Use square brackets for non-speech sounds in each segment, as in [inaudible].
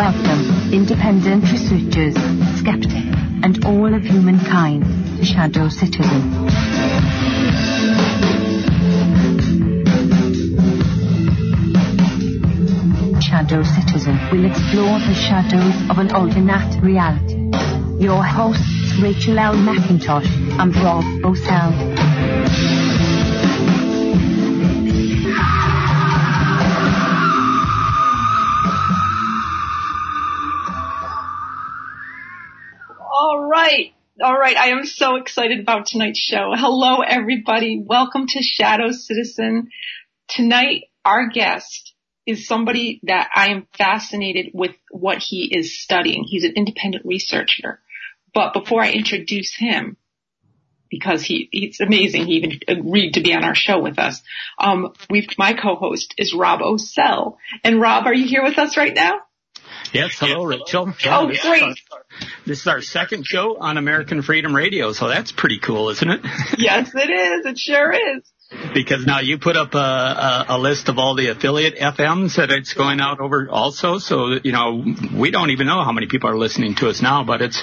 welcome, independent researchers, skeptics, and all of humankind Shadow Citizen. Shadow Citizen will explore the shadows of an alternate reality. Your hosts Rachel L. McIntosh and Rob Bosell. Right. All right. I am so excited about tonight's show. Hello, everybody. Welcome to Shadow Citizen. Tonight, our guest is somebody that I am fascinated with what he is studying. He's an independent researcher. But before I introduce him, because he, he's amazing. He even agreed to be on our show with us. Um, we've, my co-host is Rob Osell. And Rob, are you here with us right now? Yes, hello, Rachel. Oh, great. This is our second show on American Freedom Radio, so that's pretty cool, isn't it? [laughs] Yes, it is. It sure is. because now you put up a, a, a list of all the affiliate FMs that it's going out over also, so you know we don't even know how many people are listening to us now, but it's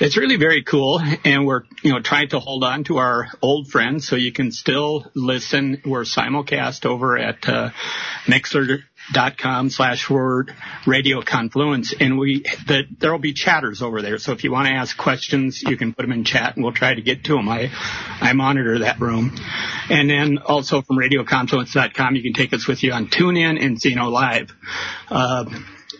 it's really very cool, and we're you know trying to hold on to our old friends so you can still listen. We're simulcast over at uh, Mixer dot com slash word radio confluence and we that there will be chatters over there so if you want to ask questions you can put them in chat and we'll try to get to them i i monitor that room and then also from radioconfluence.com you can take us with you on TuneIn and Zeno Live. Uh,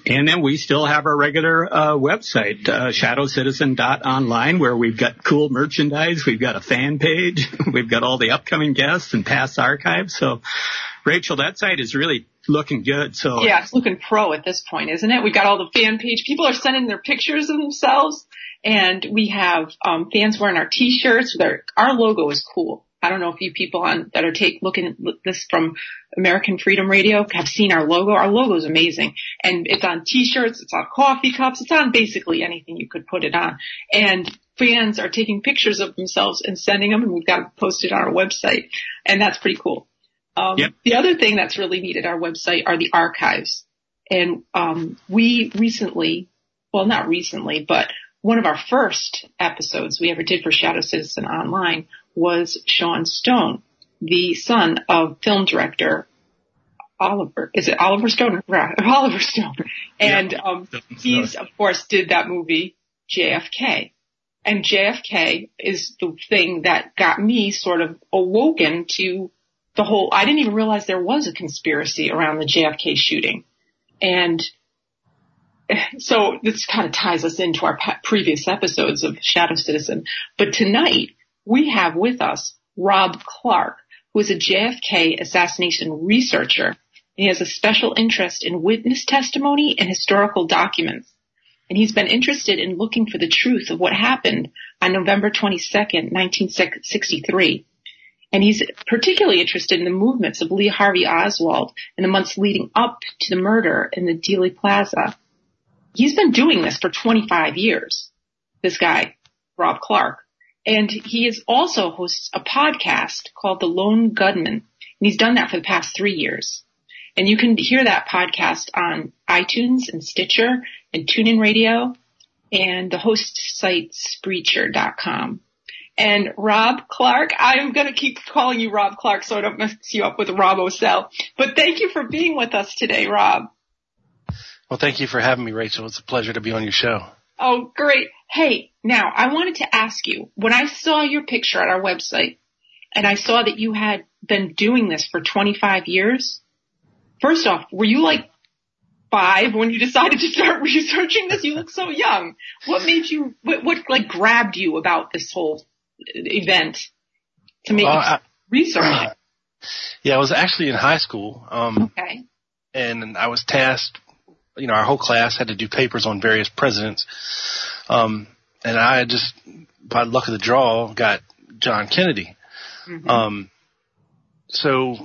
and then we still have our regular uh, website, uh, shadowcitizen.online, where we've got cool merchandise. We've got a fan page. [laughs] we've got all the upcoming guests and past archives. So, Rachel, that site is really looking good. So Yeah, it's looking pro at this point, isn't it? We got all the fan page. People are sending their pictures of themselves and we have um, fans wearing our t-shirts. Their, our logo is cool. I don't know if you people on that are take looking at this from American Freedom Radio have seen our logo. Our logo is amazing, and it's on T-shirts, it's on coffee cups, it's on basically anything you could put it on. And fans are taking pictures of themselves and sending them, and we've got it posted on our website, and that's pretty cool. Um, Yep. The other thing that's really neat at our website are the archives, and um, we recently, well, not recently, but one of our first episodes we ever did for Shadow Citizen Online was Sean Stone, the son of film director Oliver. Is it Oliver Stone? Right, [laughs] Oliver Stone. And Yeah. um, he's of course did that movie JFK. And JFK is the thing that got me sort of awoken to the whole, I didn't even realize there was a conspiracy around the JFK shooting. And so this kind of ties us into our previous episodes of Shadow Citizen. But tonight we have with us Rob Clark, who is a JFK assassination researcher. He has a special interest in witness testimony and historical documents. And he's been interested in looking for the truth of what happened on November 22nd, 1963. And he's particularly interested in the movements of Lee Harvey Oswald in the months leading up to the murder in the Dealey Plaza. He's been doing this for 25 years, this guy, Rob Clark. And he is also hosts a podcast called The Lone Gunman. And he's done that for the past three years. And you can hear that podcast on iTunes and Stitcher and TuneIn Radio and the host site Spreaker.com. And Rob Clark, I'm going to keep calling you Rob Clark so I don't mess you up with Rob O'Sell. But thank you for being with us today, Rob. Well, thank you for having me, Rachel. It's a pleasure to be on your show. Oh, great. Hey, now I wanted to ask you, when I saw your picture at our website and I saw that you had been doing this for 25 years, first off, were you like five when you decided to start [laughs] researching this? You look so young. What made you, what, what like grabbed you about this whole event to make uh, research? Yeah, I was actually in high school. Um, okay. And I was tasked, you know, our whole class had to do papers on various presidents. Um, and I just, by luck of the draw, got John Kennedy. Mm-hmm. Um, so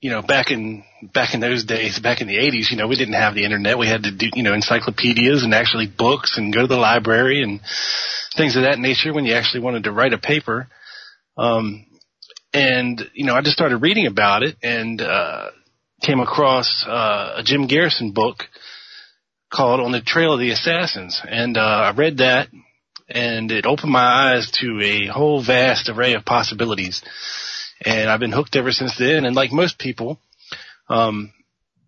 you know, back in back in those days, back in the '80s, you know, we didn't have the internet. We had to do, you know, encyclopedias and actually books and go to the library and things of that nature when you actually wanted to write a paper. Um, and you know, I just started reading about it and uh, came across uh, a Jim Garrison book called "On the Trail of the Assassins," and uh, I read that, and it opened my eyes to a whole vast array of possibilities and I've been hooked ever since then. And like most people, um,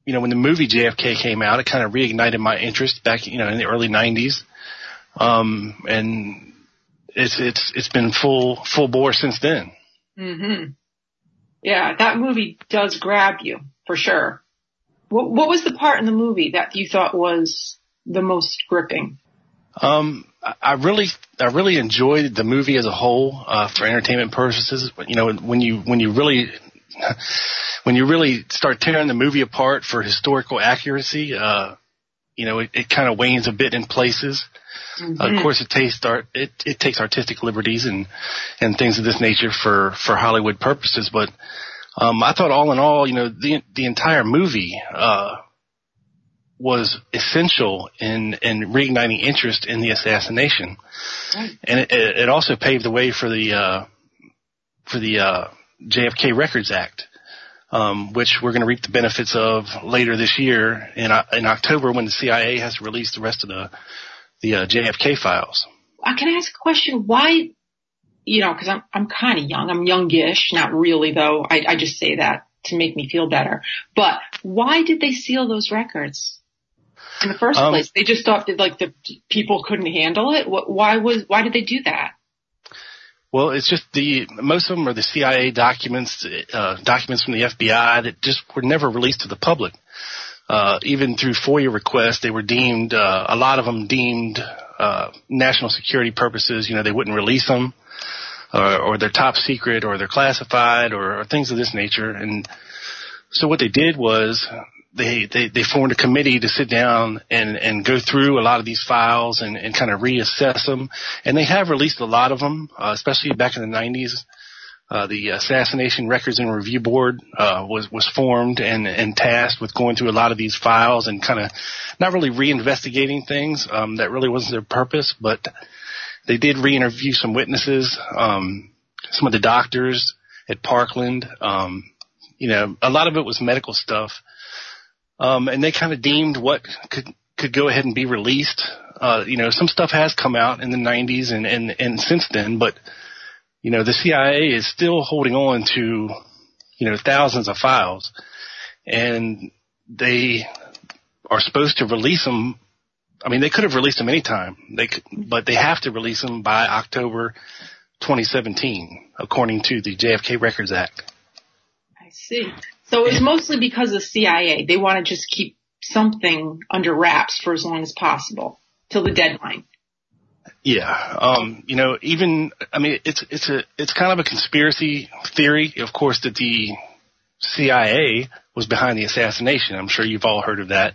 you know, when the movie JFK came out, it kind of reignited my interest back, you know, in the early '90s. Um, and it's it's it's been full full bore since then. Mm-hmm. Yeah, that movie does grab you for sure. What what was the part in the movie that you thought was the most gripping? Um, I really, I really enjoyed the movie as a whole uh, for entertainment purposes. You know, when you when you really [laughs] when you really start tearing the movie apart for historical accuracy, uh, you know, it, it kind of wanes a bit in places. Mm-hmm. Uh, of course, it takes art, it, it takes artistic liberties and and things of this nature for for Hollywood purposes. But um, I thought, all in all, you know, the the entire movie uh, was essential in, in reigniting interest in the assassination. And it, it, also paved the way for the, uh, for the, uh, JFK Records Act, um, which we're going to reap the benefits of later this year in, in October when the CIA has to release the rest of the, the uh, JFK files. Uh, can I ask a question? Why, you know, cause I'm, I'm kind of young. I'm youngish, not really though. I, I just say that to make me feel better. But why did they seal those records? in the first um, place? They just thought that like the people couldn't handle it. Why was why did they do that? Well, it's just the most of them are the CIA documents, uh, documents from the FBI that just were never released to the public. Uh, even through FOIA requests, they were deemed uh, a lot of them deemed uh, national security purposes. You know, they wouldn't release them, or, or they're top secret, or they're classified, or, or things of this nature. And so what they did was they, they, they formed a committee to sit down and, and go through a lot of these files and, and kind of reassess them. And they have released a lot of them, uh, especially back in the 90s. Uh, the Assassination Records and Review Board uh, was was formed and and tasked with going through a lot of these files and kind of not really reinvestigating things. Um, that really wasn't their purpose, but they did re-interview some witnesses, um, some of the doctors at Parkland. Um, you know, a lot of it was medical stuff um, and they kind of deemed what could could go ahead and be released. Uh, you know, some stuff has come out in the 90s and and and since then, but you know, the CIA is still holding on to you know thousands of files, and they are supposed to release them. I mean, they could have released them anytime. They could, but they have to release them by October 2017, according to the JFK Records Act. I see. So it was mostly because of CIA. They want to just keep something under wraps for as long as possible till the deadline. Yeah. Um, you know, even, I mean, it's, it's a, it's kind of a conspiracy theory, of course, that the CIA was behind the assassination. I'm sure you've all heard of that.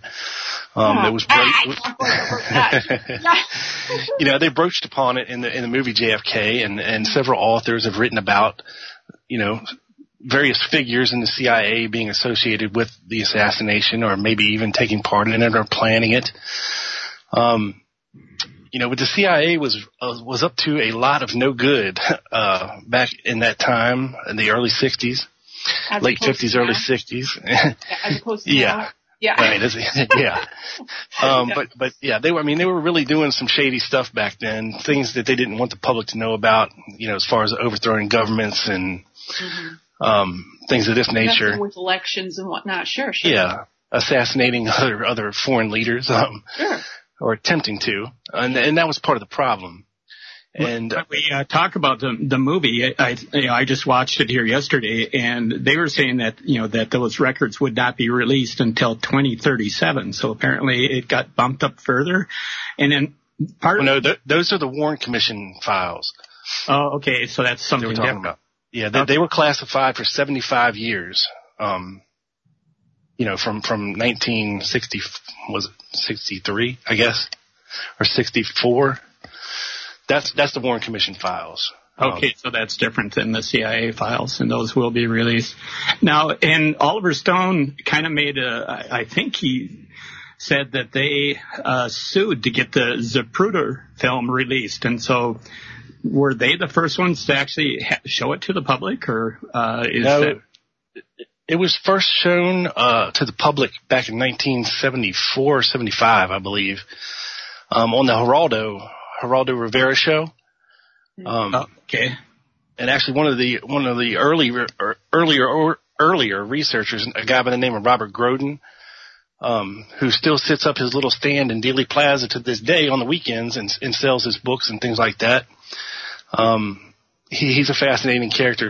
Um, yeah. was, [laughs] [laughs] you know, they broached upon it in the, in the movie JFK and, and several authors have written about, you know, various figures in the CIA being associated with the assassination or maybe even taking part in it or planning it. Um, you know, but the CIA was uh, was up to a lot of no good [laughs] uh, back in that time in the early '60s, late '50s, early '60s. [laughs] As opposed to yeah. Yeah. Right. [laughs] yeah. Um, but, but yeah, they were, I mean, they were really doing some shady stuff back then, things that they didn't want the public to know about, you know, as far as overthrowing governments and, mm-hmm. um, things of this nature. With elections and whatnot. Sure, sure. Yeah. Assassinating other, other foreign leaders, um, sure. Or attempting to. And, and that was part of the problem. And when we uh, talk about the the movie, I you know, I just watched it here yesterday, and they were saying that you know that those records would not be released until 2037. So apparently, it got bumped up further. And then part well, no, th- those are the Warren Commission files. Oh, okay, so that's something they were talking different. about. Yeah, they, okay. they were classified for 75 years. Um, you know, from from 1960 was it 63, I guess, or 64 that's that's the Warren Commission files. Okay, um, so that's different than the CIA files, and those will be released. Now, and Oliver Stone kind of made a, I think he said that they uh, sued to get the Zapruder film released, and so were they the first ones to actually ha- show it to the public, or uh, is no, that? It was first shown uh, to the public back in 1974 75, I believe, um, on the Geraldo Geraldo Rivera show. Hmm. Um, oh, okay. And actually, one of the one of the early er, earlier or earlier researchers, a guy by the name of Robert Groden, um, who still sits up his little stand in Dealey Plaza to this day on the weekends and, and sells his books and things like that. Um, he, he's a fascinating character.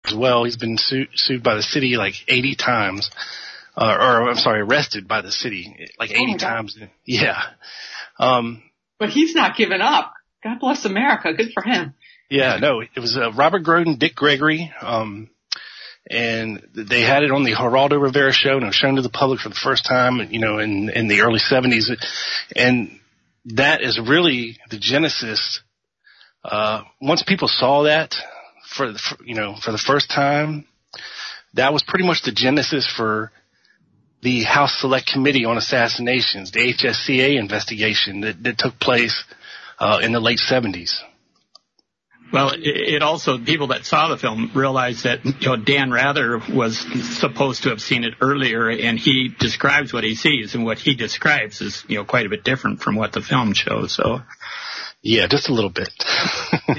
As well, he's been sued, sued by the city like 80 times. Uh, or I'm sorry, arrested by the city like 80 oh times. Yeah. Um, but he's not giving up. God bless America. Good for him. Yeah, no, it was uh, Robert Groden, Dick Gregory, um, and they had it on the Geraldo Rivera show and it was shown to the public for the first time, you know, in, in the early 70s. And that is really the genesis. Uh, once people saw that for, for, you know, for the first time, that was pretty much the genesis for the House Select Committee on Assassinations, the HSCA investigation that, that took place uh, in the late 70s. Well, it also people that saw the film realized that you know Dan Rather was supposed to have seen it earlier, and he describes what he sees, and what he describes is you know quite a bit different from what the film shows. So yeah, just a little bit.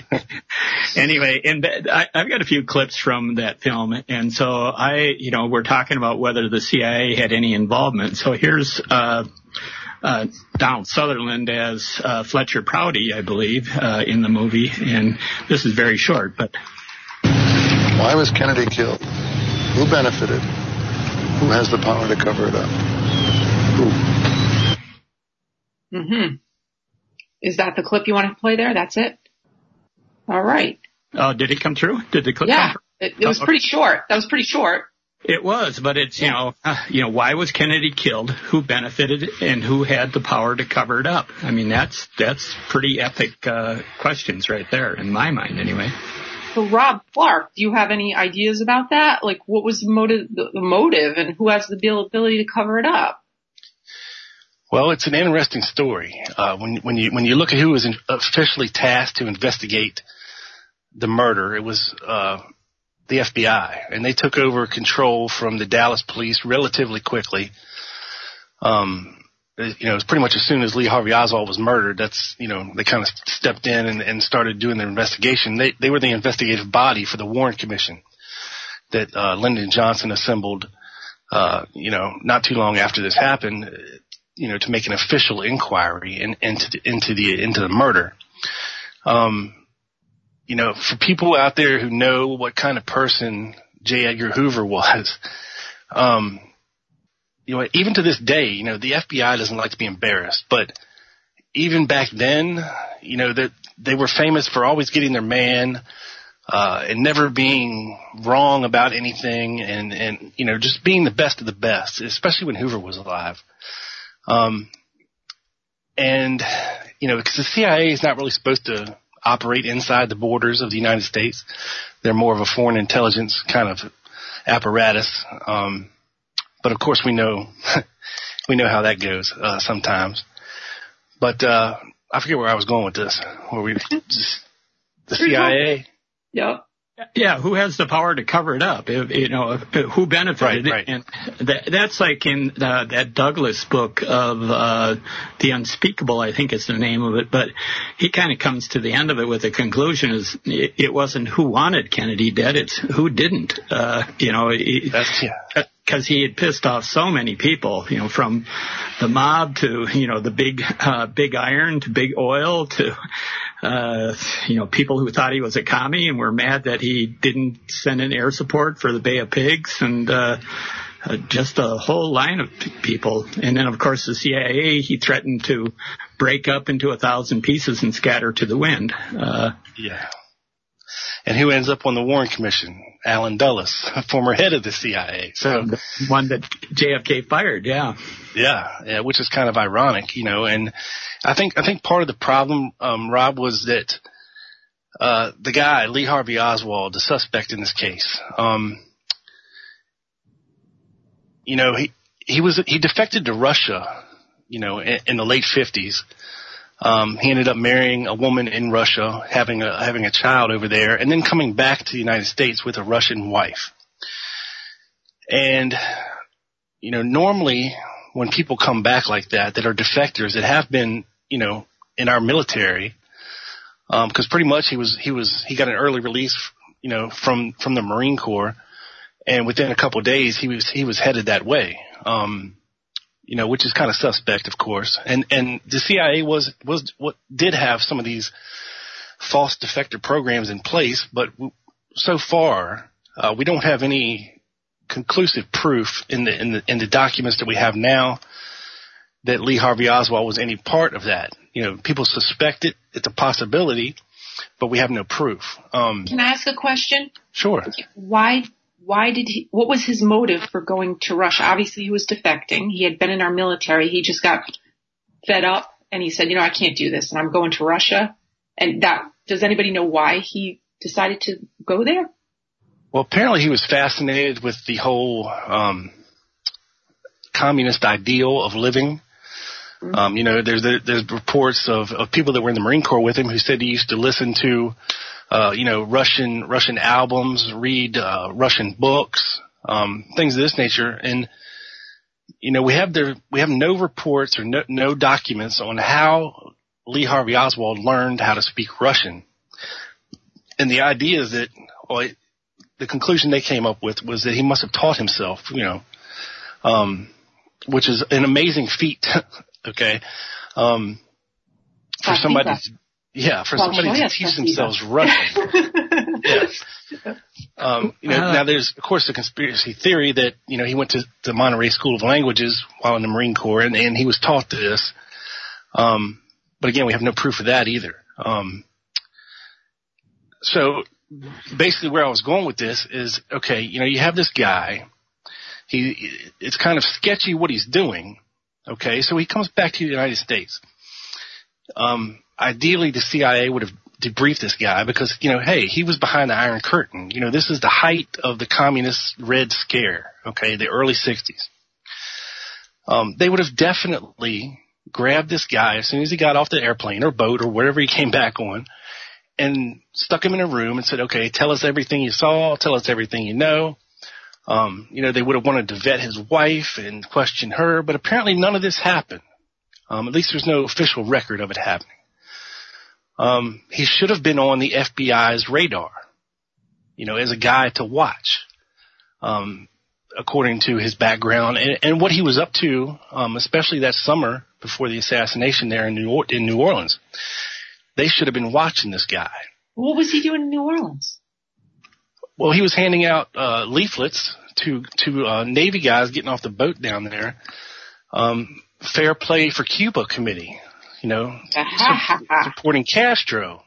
[laughs] anyway, and I, I've got a few clips from that film, and so I, you know, we're talking about whether the CIA had any involvement. So here's uh, uh, Donald Sutherland as uh, Fletcher Prouty, I believe, uh, in the movie, and this is very short, but. Why was Kennedy killed? Who benefited? Who has the power to cover it up? Who? Mm-hmm. Is that the clip you want to play there? That's it? All right. Oh, did it come through? Did the clip yeah, it, it, was oh, okay. pretty short. That was pretty short. It was, but it's, you know, uh, you know, why was Kennedy killed? Who benefited and who had the power to cover it up? I mean, that's, that's pretty epic, uh, questions right there in my mind anyway. So Rob Clark, do you have any ideas about that? Like what was the motive, the motive and who has the ability to cover it up? Well, it's an interesting story. Uh, when, when you when you look at who was officially tasked to investigate the murder, it was uh, the FBI, and they took over control from the Dallas police relatively quickly. Um, you know, it was pretty much as soon as Lee Harvey Oswald was murdered. That's you know they kind of stepped in and, and started doing their investigation. They they were the investigative body for the Warren Commission that uh, Lyndon Johnson assembled. Uh, you know, not too long after this happened you know, to make an official inquiry in, into the, into the into the murder. Um, you know, for people out there who know what kind of person J. Edgar Hoover was, um, you know, even to this day, you know, the FBI doesn't like to be embarrassed, but even back then, you know, that they, they were famous for always getting their man uh, and never being wrong about anything and, and, you know, just being the best of the best, especially when Hoover was alive. Um, and, you know, because the CIA is not really supposed to operate inside the borders of the United States. They're more of a foreign intelligence kind of apparatus. Um, but of course we know, [laughs] we know how that goes, uh, sometimes. But, uh, I forget where I was going with this, where we just, the CIA. Yep. Yeah, who has the power to cover it up? If, you know, who benefited? Right, right. And that, that's like in uh, that Douglass book of uh, the Unspeakable, I think is the name of it. But he kind of comes to the end of it with the conclusion: is it, it wasn't who wanted Kennedy dead; it's who didn't. Uh, you know, that's yeah because he had pissed off so many people, you know, from the mob to you know the big uh, big iron to big oil to uh, you know people who thought he was a commie and were mad that he didn't send in air support for the Bay of Pigs and. Uh, uh, just a whole line of people. And then, of course, the CIA, he threatened to break up into a thousand pieces and scatter to the wind. Uh, yeah. And who ends up on the Warren Commission? Allen Dulles, [laughs] former head of the CIA. So the one that JFK fired, yeah. Yeah, yeah, which is kind of ironic, you know, and I think, I think part of the problem, um, Rob, was that, uh, the guy, Lee Harvey Oswald, the suspect in this case, um, you know, he, he was, he defected to Russia, you know, in, in the late fifties. Um, he ended up marrying a woman in Russia, having a having a child over there, and then coming back to the United States with a Russian wife. And you know, normally when people come back like that, that are defectors, that have been, you know, in our military, because um, pretty much he was he was he got an early release, you know, from from the Marine Corps, and within a couple of days he was he was headed that way. Um, you know, which is kind of suspect, of course. And and the CIA was was what did have some of these false defector programs in place, but so far uh, we don't have any conclusive proof in the in the in the documents that we have now that Lee Harvey Oswald was any part of that. You know, people suspect it; it's a possibility, but we have no proof. Um, Can I ask a question? Sure. Why why did he, what was his motive for going to Russia? Obviously he was defecting. He had been in our military. He just got fed up and he said, you know, I can't do this and I'm going to Russia. And that, does anybody know why he decided to go there? Well, apparently he was fascinated with the whole, um, communist ideal of living. Mm-hmm. Um, you know, there's, there's reports of, of people that were in the Marine Corps with him who said he used to listen to uh, you know, Russian Russian albums, read uh, Russian books, um, things of this nature, and you know, we have there we have no reports or no, no documents on how Lee Harvey Oswald learned how to speak Russian. And the idea is that, well, the conclusion they came up with was that he must have taught himself, you know, um, which is an amazing feat. [laughs] okay. Um, for somebody, yeah, for well, somebody to teach themselves Russian. [laughs] yeah. Um, you know, uh, now there's of course the conspiracy theory that you know he went to the Monterey School of Languages while in the Marine Corps and, and he was taught this. Um, but again, we have no proof of that either. Um, so basically, where I was going with this is okay. You know, you have this guy. He it's kind of sketchy what he's doing. Okay, so he comes back to the United States. Um, ideally the CIA would have debriefed this guy because, you know, hey, he was behind the Iron Curtain. You know, this is the height of the communist Red Scare, okay, the early 60s. Um, they would have definitely grabbed this guy as soon as he got off the airplane or boat or wherever he came back on and stuck him in a room and said, okay, tell us everything you saw, tell us everything you know. Um, you know, they would have wanted to vet his wife and question her, but apparently none of this happened. Um, at least there's no official record of it happening um, he should have been on the FBI's radar, you know, as a guy to watch, um, according to his background and, and what he was up to, um, especially that summer before the assassination there in New, or- in New Orleans. They should have been watching this guy. What was he doing in New Orleans? Well, he was handing out uh, leaflets to to uh, Navy guys getting off the boat down there. Um, Fair Play for Cuba committee you know, supporting Castro.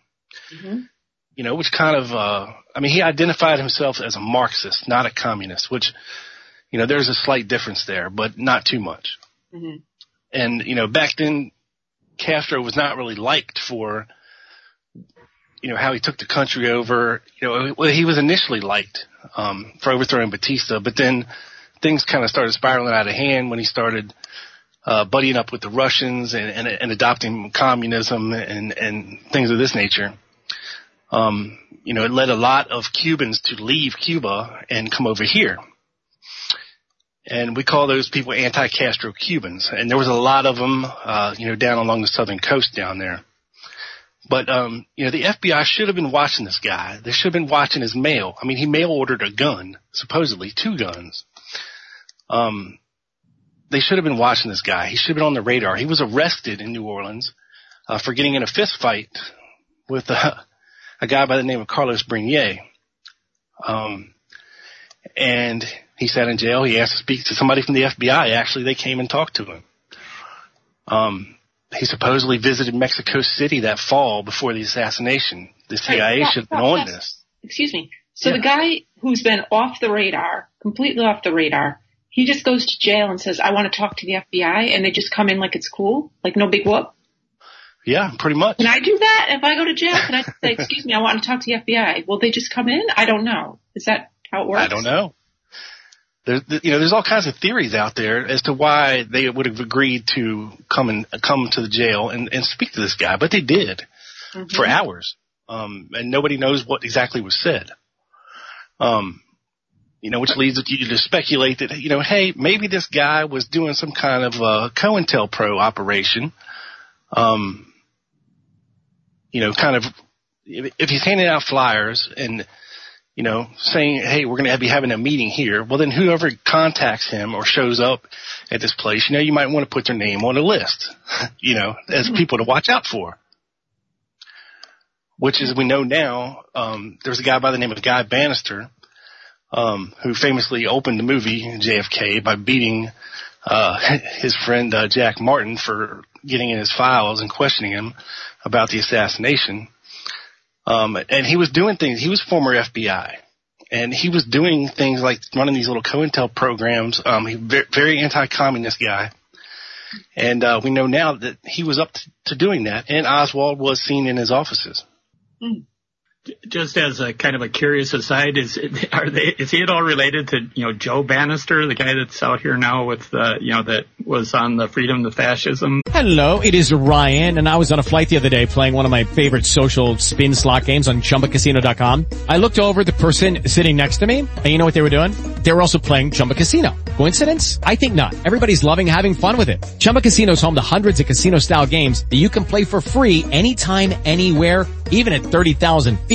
Mm-hmm. you know, which kind of, uh, I mean, he identified himself as a Marxist, not a communist, which, you know, there's a slight difference there, but not too much. Mm-hmm. And, you know, back then, Castro was not really liked for, you know, how he took the country over. You know, well, he was initially liked, um, for overthrowing Batista, but then things kind of started spiraling out of hand when he started, uh, buddying up with the Russians and, and, and adopting communism and, and things of this nature. Um, you know, it led a lot of Cubans to leave Cuba and come over here. And we call those people anti-Castro Cubans. And there was a lot of them, uh, you know, down along the southern coast down there. But, um, you know, the FBI should have been watching this guy. They should have been watching his mail. I mean, he mail ordered a gun, supposedly two guns. Um, they should have been watching this guy. He should have been on the radar. He was arrested in New Orleans, uh, for getting in a fist fight with a, [laughs] a guy by the name of Carlos Bringuier. Um, and he sat in jail. He asked to speak to somebody from the FBI. Actually, they came and talked to him. Um, he supposedly visited Mexico City that fall before the assassination. The CIA Right, should have been on this. Excuse me. So Yeah. the guy who's been off the radar, completely off the radar, he just goes to jail and says, I want to talk to the FBI and they just come in like it's cool, like no big whoop. Yeah, pretty much. Can I do that if I go to jail? Can I say, excuse me, I want to talk to the FBI? Will they just come in? I don't know. Is that how it works? I don't know. There's, you know, there's all kinds of theories out there as to why they would have agreed to come and come to the jail and, and speak to this guy, but they did for hours. Um, and nobody knows what exactly was said. Um, you know, which leads you to speculate that, you know, hey, maybe this guy was doing some kind of, uh, COINTELPRO operation. Um, you know, kind of, if, if he's handing out flyers and, you know, saying, hey, we're going to be having a meeting here, well, then whoever contacts him or shows up at this place, you know, you might want to put their name on a list, [laughs] you know, as people to watch out for. Which is, we know now, um, there's a guy by the name of Guy Banister, um, who famously opened the movie JFK by beating, uh, [laughs] his friend, uh, Jack Martin for getting in his files and questioning him about the assassination. Um, and he was doing things, he was former FBI and he was doing things like running these little COINTEL programs. Um, he very, very anti-communist guy. And, uh, we know now that he was up to, to doing that and Oswald was seen in his offices. Just as a kind of a curious aside, is are they is he at all related to you know Joe Banister, the guy that's out here now with uh, you know that was on the Freedom to Fascism? Hello, it is Ryan, and I was on a flight the other day playing one of my favorite social spin slot games on ChumbaCasino.com. I looked over the person sitting next to me, and you know what they were doing? They were also playing Chumba Casino. Coincidence? I think not. Everybody's loving having fun with it. Chumba Casino is home to hundreds of casino-style games that you can play for free anytime, anywhere, even at 30,000 feet.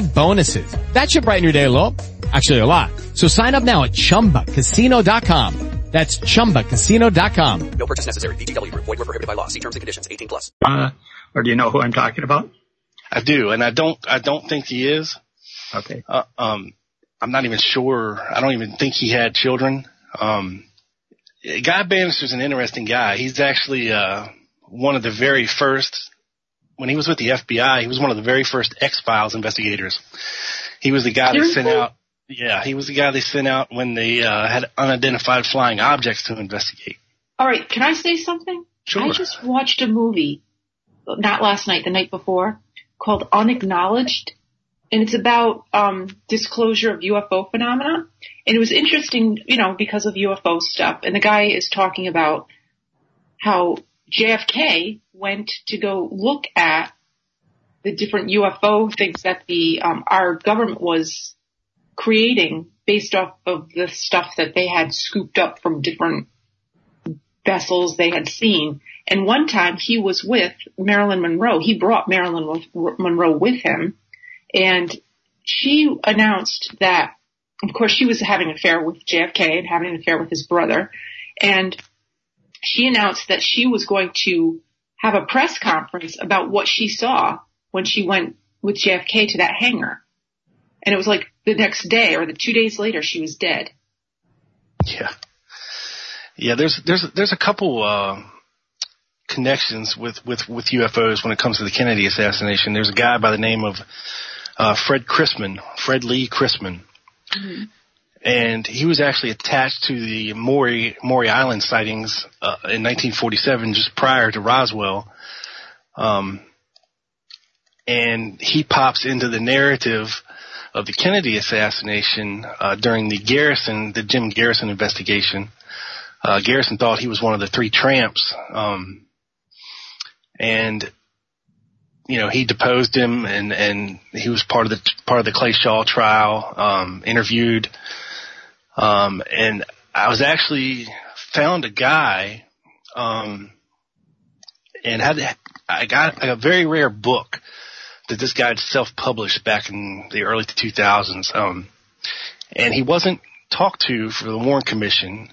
bonuses. That should brighten your day a little. Actually, a lot. So sign up now at ChumbaCasino.com. That's ChumbaCasino.com. No purchase necessary. VGW Group. Void were prohibited by law. See terms and conditions. 18 plus. Uh, or do you know who I'm talking about? I do, and I don't, I don't think he is. Okay. Uh, um, I'm not even sure. I don't even think he had children. Um, Guy Banister's an interesting guy. He's actually, uh, one of the very first, when he was with the FBI, he was one of the very first X-Files investigators. He was the guy they sent out, yeah, he was the guy they sent out when they, uh, had unidentified flying objects to investigate. All right, can I say something? Sure. I just watched a movie, not last night, the night before, called Unacknowledged, and it's about um, disclosure of UFO phenomena. And it was interesting, you know, because of UFO stuff. And the guy is talking about how JFK went to go look at the different UFO things that the um, our government was creating based off of the stuff that they had scooped up from different vessels they had seen. And one time he was with Marilyn Monroe. He brought Marilyn Monroe with him and she announced that, of course, she was having an affair with JFK and having an affair with his brother. And she announced that she was going to have a press conference about what she saw when she went with JFK to that hangar. And it was like the next day or the two days later, she was dead. Yeah. Yeah, there's there's there's a couple uh, connections with, with, with UFOs when it comes to the Kennedy assassination. There's a guy by the name of uh, Fred Crisman, Fred Lee Crisman, mm-hmm. And he was actually attached to the Maury Maury Island sightings uh, in 1947, just prior to Roswell. Um, and he pops into the narrative of the Kennedy assassination uh, during the Garrison, the Jim Garrison investigation. Uh, Garrison thought he was one of the three tramps, um, and you know he deposed him, and and he was part of the part of the Clay Shaw trial. Um, interviewed, um, and I was actually found a guy, um, and had I got a very rare book that this guy had self-published back in the early 2000s. Um, and he wasn't talked to for the Warren Commission,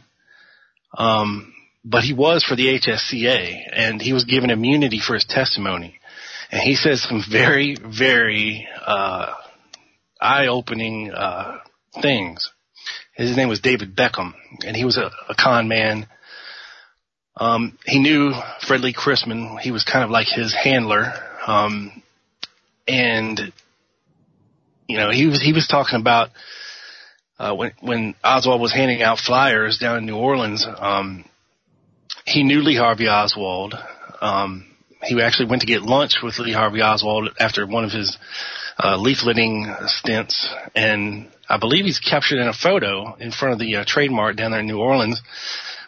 um, but he was for the HSCA, and he was given immunity for his testimony. And he says some very, very uh, eye-opening uh, things. His name was David Beckham, and he was a, a con man. Um, he knew Fred Lee Crisman. He was kind of like his handler. Um, and you know he was he was talking about uh, when when Oswald was handing out flyers down in New Orleans. Um, he knew Lee Harvey Oswald. Um, he actually went to get lunch with Lee Harvey Oswald after one of his uh, leafleting stints, and I believe he's captured in a photo in front of the uh, Trade Mart down there in New Orleans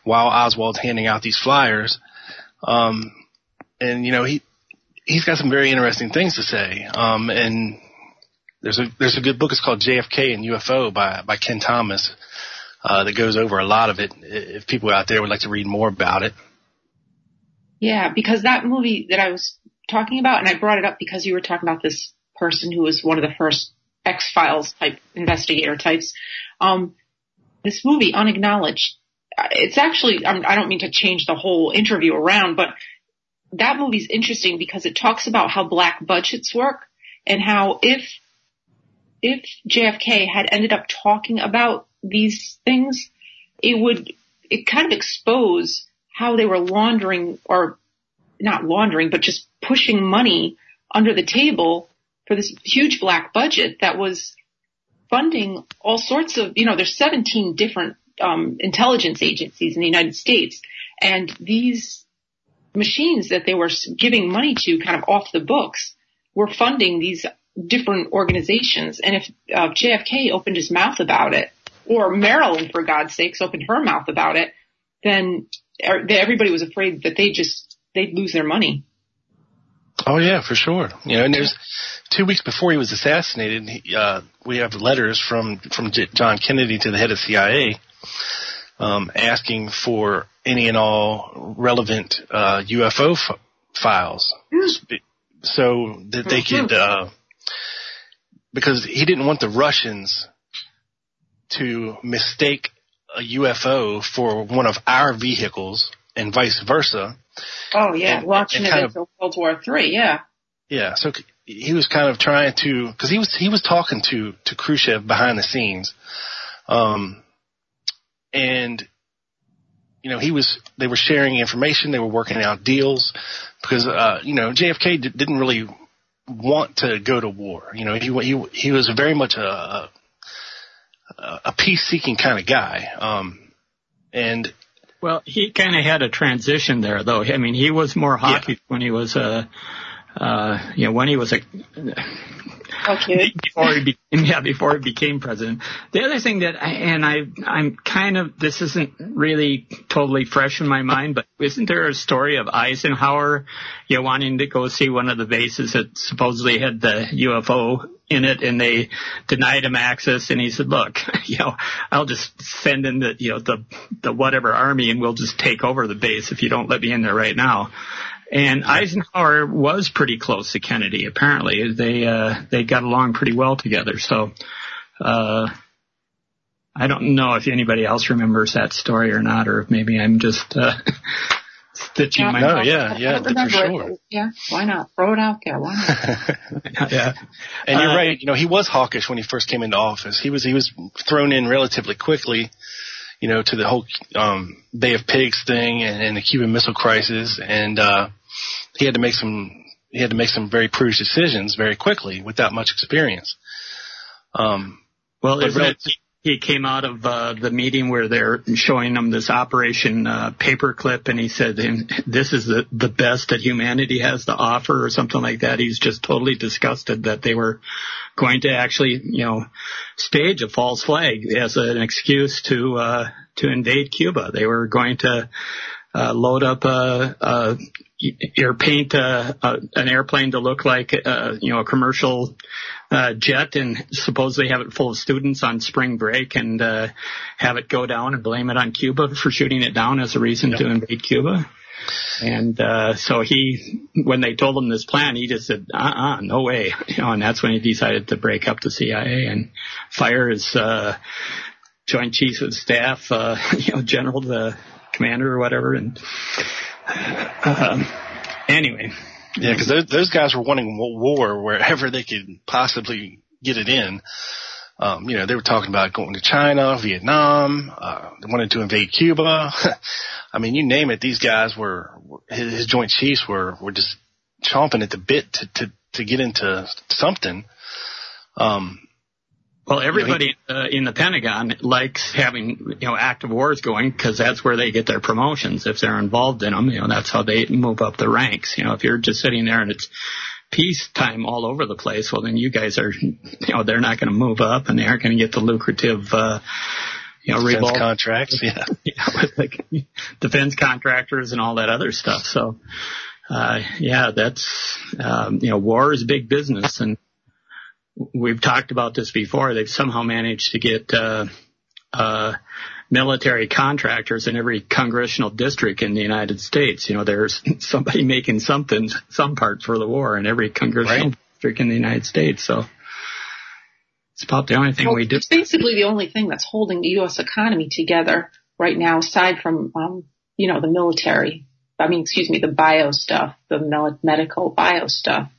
while Oswald's handing out these flyers. Um, and you know he he's got some very interesting things to say. Um, and there's a there's a good book. It's called JFK and UFO by by Kenn Thomas uh, that goes over a lot of it. If people out there would like to read more about it. Yeah, because that movie that I was talking about, and I brought it up because you were talking about this person who was one of the first X Files type investigator types. Um, this movie, Unacknowledged, it's actually, I don't mean to change the whole interview around, but that movie's interesting because it talks about how black budgets work and how if if JFK had ended up talking about these things, it would it kind of expose how they were laundering or not laundering, but just pushing money under the table for this huge black budget that was funding all sorts of, you know, there's 17 different um, intelligence agencies in the United States, and these machines that they were giving money to kind of off the books were funding these different organizations. And if uh, JFK opened his mouth about it, or Marilyn, for God's sakes, opened her mouth about it, then er, everybody was afraid that they just they'd lose their money. Oh yeah, for sure. You know, and there's two weeks before he was assassinated, He, uh, we have letters from from John Kennedy to the head of CIA, um, asking for any and all relevant uh, UFO f- files, mm. so that they could, uh, because he didn't want the Russians to mistake a UFO for one of our vehicles and vice versa. Oh yeah, and, watching and it until World War Three. Yeah. Yeah, so he was kind of trying to, because he was he was talking to to Khrushchev behind the scenes, um, and you know, he was, they were sharing information, they were working out deals because, uh, you know, JFK d- didn't really want to go to war. You know, he, he, he was very much a, a peace seeking kind of guy. Um, and, well, he kind of had a transition there, though. I mean, he was more hockey yeah. when he was a, uh, you know, when he was a Okay. Before he became, yeah, before he became president. The other thing that, I, and I, I'm kind of, this isn't really totally fresh in my mind, but isn't there a story of Eisenhower, you know, wanting to go see one of the bases that supposedly had the UFO in it and they denied him access and he said, look, [laughs] you know, I'll just send in the, you know, the, the whatever army and we'll just take over the base if you don't let me in there right now. And Eisenhower was pretty close to Kennedy. Apparently, they uh, they got along pretty well together. So, uh, I don't know if anybody else remembers that story or not, or if maybe I'm just uh, [laughs] stitching Yeah, my. No, yeah, yeah, I for sure. it. Yeah, why not? Throw it out there. Why not? [laughs] yeah. And you're Uh, right. You know, he was hawkish when he first came into office. He was he was thrown in relatively quickly, you know, to the whole um, Bay of Pigs thing and, and the Cuban Missile Crisis, and uh, he had to make some he had to make some very prudish decisions very quickly without much experience. Um, Well, But isn't it, he came out of uh, the meeting where they're showing him this Operation uh, Paperclip, and he said, "This is the the best that humanity has to offer," or something like that. He's just totally disgusted that they were going to actually, you know, stage a false flag as an excuse to uh, to invade Cuba. They were going to uh, load up a, a or paint a, a, an airplane to look like uh, you know a commercial uh, jet and supposedly have it full of students on spring break and uh, have it go down and blame it on Cuba for shooting it down as a reason to invade Cuba. And uh, so he, when they told him this plan, he just said, "Uh-uh, no way," [laughs] you know. And that's when he decided to break up the CIA and fire his uh, Joint Chiefs of Staff, uh, [laughs] you know, general, the commander or whatever. And um, anyway, yeah, because those, those guys were wanting war wherever they could possibly get it in. Um, you know, they were talking about going to China, Vietnam, uh, they wanted to invade Cuba. [laughs] I mean, you name it, these guys were, his, his joint chiefs were, were just chomping at the bit to, to, to get into something. Um, Well, everybody uh, in the Pentagon likes having you know active wars going because that's where they get their promotions if they're involved in them. You know that's how they move up the ranks. You know if you're just sitting there and it's peacetime all over the place, well then you guys are you know they're not going to move up and they aren't going to get the lucrative uh, you know defense contracts, [laughs] yeah. yeah, with like defense contractors and all that other stuff. So, uh, yeah, that's, um, you know, war is big business and we've talked about this before. They've somehow managed to get, uh, uh, military contractors in every congressional district in the United States. You know, there's [laughs] somebody making something, some part for the war in every congressional Right. district in the United States. So it's about the only thing Well, we do. It's basically the only thing that's holding the U.S. economy together right now, aside from, um, you know, the military. I mean, excuse me, the bio stuff, the medical bio stuff.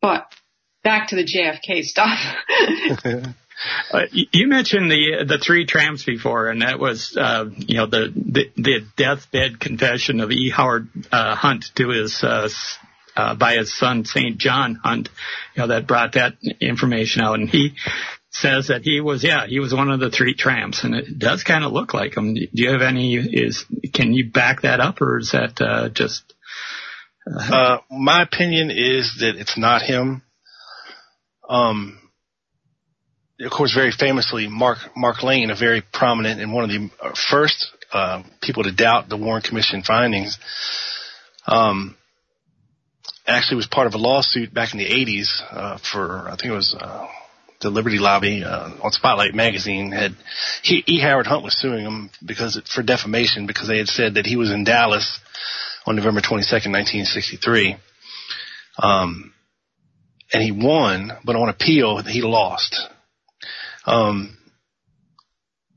But back to the JFK stuff. [laughs] Uh, you you mentioned the the three tramps before, and that was uh, you know the, the the deathbed confession of E. Howard uh, Hunt to his uh, uh, by his son Saint John Hunt, you know that brought that information out, and he says that he was yeah he was one of the three tramps, and it does kind of look like him. Do you have any is can you back that up, or is that uh, just Uh, my opinion is that it's not him. Um, of course, very famously, Mark Mark Lane, a very prominent and one of the uh, first uh, people to doubt the Warren Commission findings, um, actually was part of a lawsuit back in the 80s uh, for I think it was uh, the Liberty Lobby uh, on Spotlight magazine had he E. Howard Hunt was suing him because it, for defamation because they had said that he was in Dallas on November 22nd, 1963. Um, and he won, but on appeal, he lost. Um,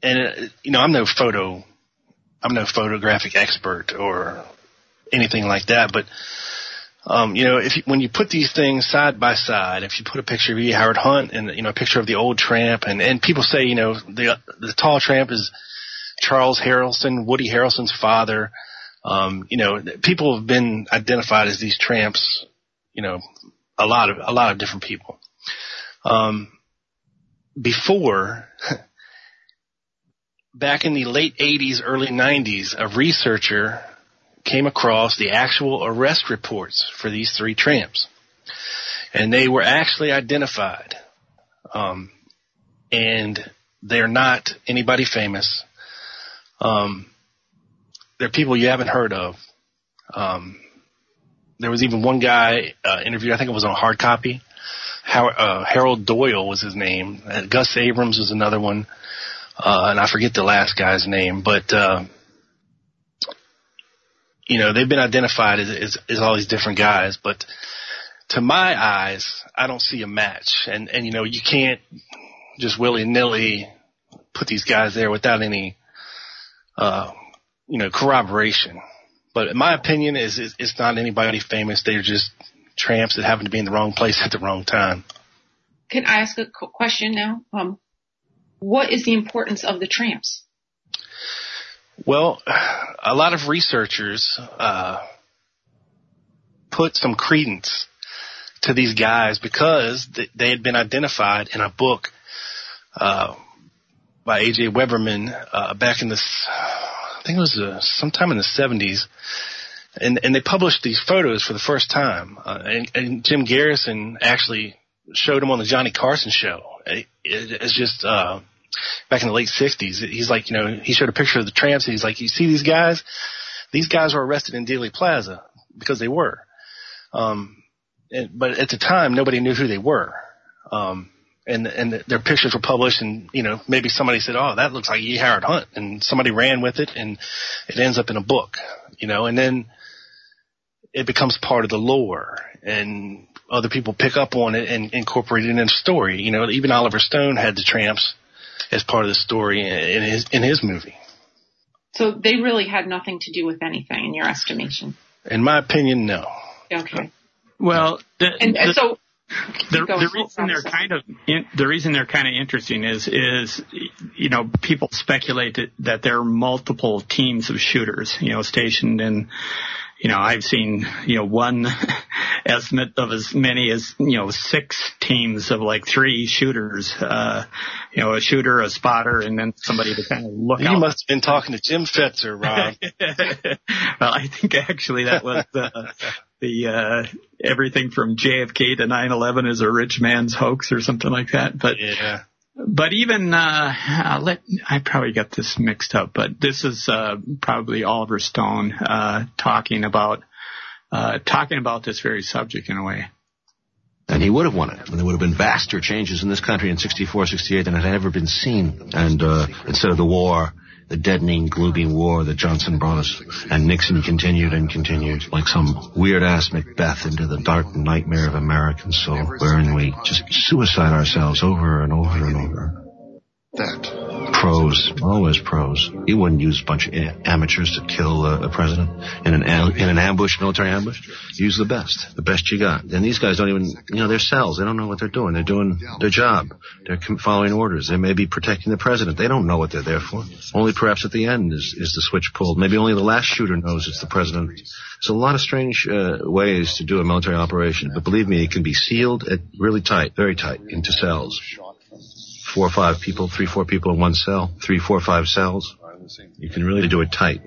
and uh, you know, I'm no photo, I'm no photographic expert or anything like that, but um, you know, if when you put these things side by side, if you put a picture of E. Howard Hunt and you know a picture of the old tramp, and and people say you know the the tall tramp is Charles Harrelson, Woody Harrelson's father. Um, you know, people have been identified as these tramps. You know, a lot of a lot of different people. Um, before, [laughs] back in the late 80s, early 90s, a researcher came across the actual arrest reports for these three tramps, and they were actually identified. Um, and they're not anybody famous. Um, they're people you haven't heard of. Um, there was even one guy uh, interviewed, I think it was on hard copy. How, uh, Harold Doyle was his name. Uh, Gus Abrams was another one. Uh, and I forget the last guy's name, but, uh, you know, they've been identified as, as, as all these different guys, but to my eyes, I don't see a match. And, and, you know, you can't just willy nilly put these guys there without any, uh, you know, corroboration. But in my opinion is, it's not anybody famous. They're just tramps that happen to be in the wrong place [laughs] at the wrong time. Can I ask a question now? Um, what is the importance of the tramps? Well, a lot of researchers uh, put some credence to these guys because they had been identified in a book uh, by A.J. Weberman uh, back in the, I think it was uh, sometime in the 70s, and and they published these photos for the first time, uh, and, and Jim Garrison actually showed them on the Johnny Carson show. It, it, it's just uh, back in the late 60s. He's like, you know, he showed a picture of the tramps. And he's like, you see these guys? These guys were arrested in Dealey Plaza because they were. Um, and, but at the time, nobody knew who they were. Um, and, and their pictures were published and, you know, maybe somebody said, oh, that looks like E. Howard Hunt. And somebody ran with it and it ends up in a book, you know, and then it becomes part of the lore and other people pick up on it and incorporate it in a story. You know, even Oliver Stone had the tramps as part of the story in his in his movie. So they really had nothing to do with anything, in your estimation. In my opinion, no. Okay. Well, the, and, and the, so the, the reason they're kind of in, the reason they're kind of interesting is is you know people speculate that, that there are multiple teams of shooters you know stationed in you know, I've seen, you know, one [laughs] estimate of as many as, you know, six teams of like three shooters, uh, you know, a shooter, a spotter, and then somebody to kind of look you out. must have been talking to Jim Fetzer, Rob. [laughs] well, I think actually that was the, the, uh, everything from JFK to 9-11 is a rich man's hoax or something like that. But, yeah but even uh, uh, let I probably got this mixed up, but this is uh, probably Oliver Stone uh, talking about uh, talking about this very subject in a way. And he would have won it. And there would have been vaster changes in this country in 64, 68 than had ever been seen. And uh, instead of the war, the deadening, gloomy war that Johnson brought us. And Nixon continued and continued like some weird ass Macbeth into the dark nightmare of American soul, wherein we just suicide ourselves over and over and over. That. Pros, always pros. You wouldn't use a bunch of amateurs to kill a, a president in an in an ambush, military ambush. Use the best, the best you got. And these guys don't even, you know, they're cells. They don't know what they're doing. They're doing their job. They're following orders. They may be protecting the president. They don't know what they're there for. Only perhaps at the end is is the switch pulled. Maybe only the last shooter knows it's the president. There's a lot of strange uh, ways to do a military operation, but believe me, it can be sealed at really tight, very tight, into cells four or five people, three, four people in one cell, three, four, five cells. You can really do it tight.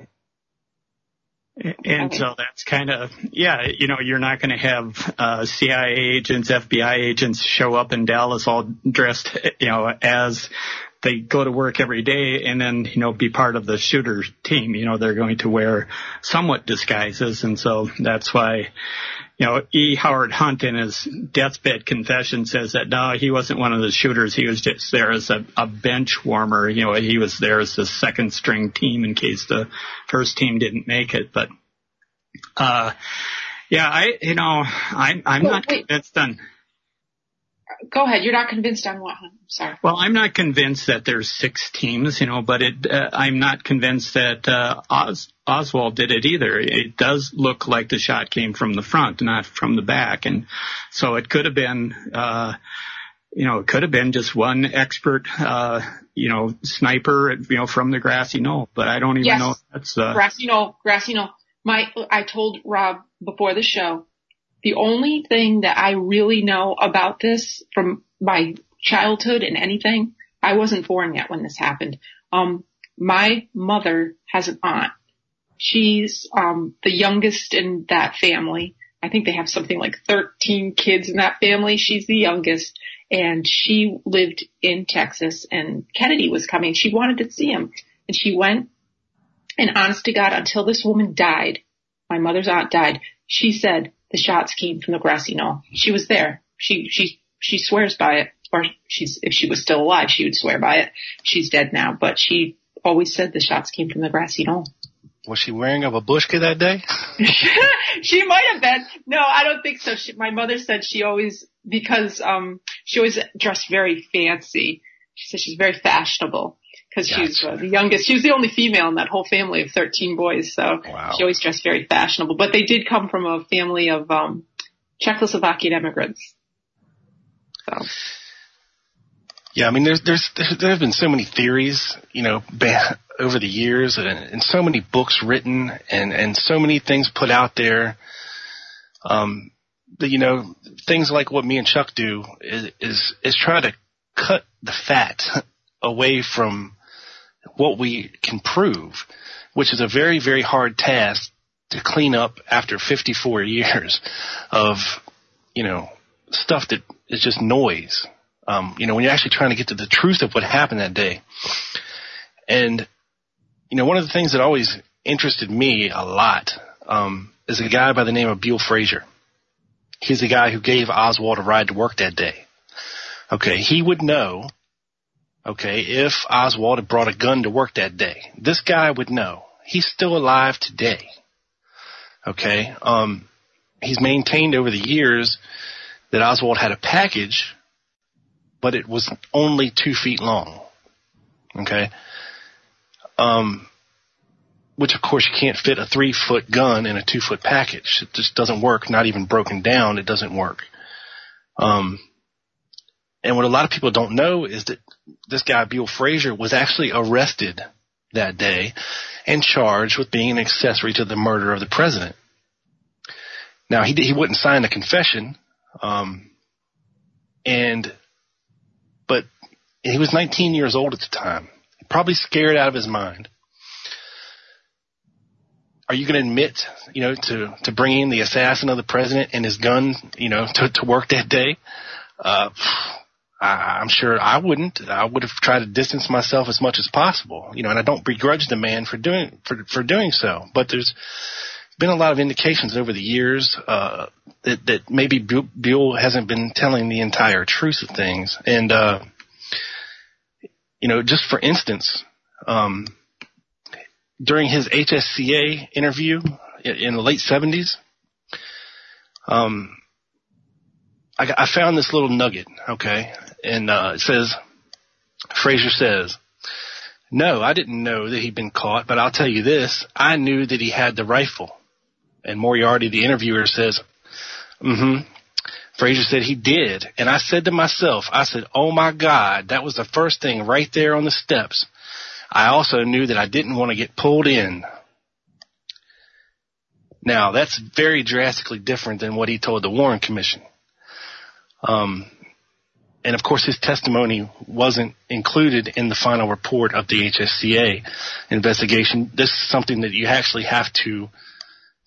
And so that's kind of, yeah, you know, you're not going to have uh, CIA agents, FBI agents show up in Dallas all dressed, you know, as they go to work every day and then, you know, be part of the shooter team. You know, they're going to wear somewhat disguises. And so that's why, you know, E. Howard Hunt in his deathbed confession says that no, he wasn't one of the shooters. He was just there as a, a bench warmer. You know, he was there as the second string team in case the first team didn't make it. But, uh, yeah, I, you know, I'm, I'm Well, not wait. convinced on, Go ahead. You're not convinced on what? I'm sorry. Well, I'm not convinced that there's six teams, you know, but it, uh, I'm not convinced that uh, Os- Oswald did it either. It does look like the shot came from the front, not from the back, and so it could have been, uh, you know, it could have been just one expert, uh, you know, sniper, you know, from the grassy knoll. But I don't even Yes. know if that's. Uh, Grassy knoll, grassy knoll. My, I told Rob before the show, the only thing that I really know about this from my childhood and anything, I wasn't born yet when this happened. Um, my mother has an aunt. She's, um, the youngest in that family. I think they have something like 13 kids in that family. She's the youngest and she lived in Texas and Kennedy was coming. She wanted to see him and she went and honest to God, until this woman died, my mother's aunt died, she said the shots came from the grassy knoll. She was there. She, she, she swears by it. Or she's, if she was still alive, she would swear by it. She's dead now, but she always said the shots came from the grassy knoll. Was she wearing a babushka that day? [laughs] she might have been. No, I don't think so. She, my mother said she always, because, um, she always dressed very fancy. She said she's very fashionable because gotcha. she's uh, the youngest. She was the only female in that whole family of 13 boys. So wow. she always dressed very fashionable, but they did come from a family of, um, Czechoslovakian immigrants. So. Yeah, I mean, there's, there's, there have been so many theories, you know, over the years and, and so many books written and, and so many things put out there. Um, that, you know, things like what me and Chuck do is, is, is try to cut the fat [laughs] away from what we can prove, which is a very, very hard task to clean up after 54 years of, you know, stuff that is just noise. Um, you know, when you're actually trying to get to the truth of what happened that day. And, you know, one of the things that always interested me a lot, um, is a guy by the name of Buell Frazier. He's the guy who gave Oswald a ride to work that day. Okay. He would know, okay, if Oswald had brought a gun to work that day. This guy would know. He's still alive today. Okay. Um, he's maintained over the years that Oswald had a package but it was only two feet long. Okay. Um, which of course you can't fit a three foot gun in a two foot package. It just doesn't work. Not even broken down. It doesn't work. Um, and what a lot of people don't know is that this guy, Buell Frazier, was actually arrested that day and charged with being an accessory to the murder of the president. Now he he wouldn't sign a confession, um, and but he was 19 years old at the time, probably scared out of his mind. Are you going to admit, you know, to, to bringing the assassin of the president and his gun, you know, to, to work that day? Uh, I, I'm sure I wouldn't. I would have tried to distance myself as much as possible, you know, and I don't begrudge the man for doing, for, for doing so. But there's been a lot of indications over the years, uh, that, that maybe Buell hasn't been telling the entire truth of things. And, uh, you know, just for instance, um, during his HSCA interview in the late seventies, um, I, I, found this little nugget, okay, and uh, it says, Frazier says, "No, I didn't know that he'd been caught, but I'll tell you this: I knew that he had the rifle." And Moriarty, the interviewer, says, Mm-hmm. Frazier said he did. And I said to myself, I said, oh my God, that was the first thing right there on the steps. I also knew that I didn't want to get pulled in. Now that's very drastically different than what he told the Warren Commission. Um, and of course his testimony wasn't included in the final report of the HSCA investigation. This is something that you actually have to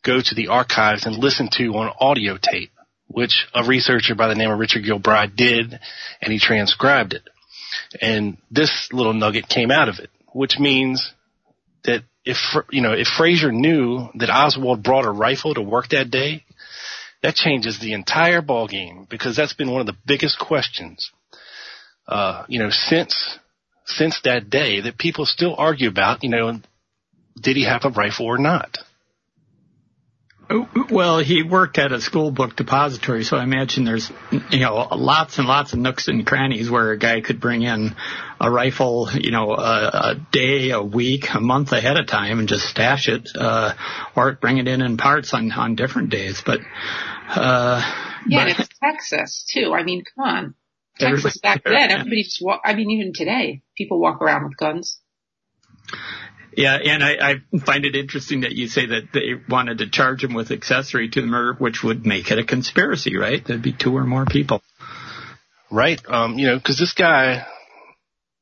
go to the archives and listen to on audio tape, which a researcher by the name of Richard Gilbride did, and he transcribed it. And this little nugget came out of it, which means that if, you know, if Frazier knew that Oswald brought a rifle to work that day, that changes the entire ball game because that's been one of the biggest questions, uh, you know, since, since that day that people still argue about, you know, did he have a rifle or not? Well, he worked at a school book depository, so I imagine there's, you know, lots and lots of nooks and crannies where a guy could bring in a rifle, you know, a, a day, a week, a month ahead of time and just stash it, uh, or bring it in in parts on, on different days. But, uh, yeah, but, and it's Texas too. I mean, come on. Texas back then, everybody just walk, I mean, even today, people walk around with guns. Yeah, and I, I find it interesting that you say that they wanted to charge him with accessory to the murder, which would make it a conspiracy, right? There'd be two or more people. Right. Um, you know, cause this guy,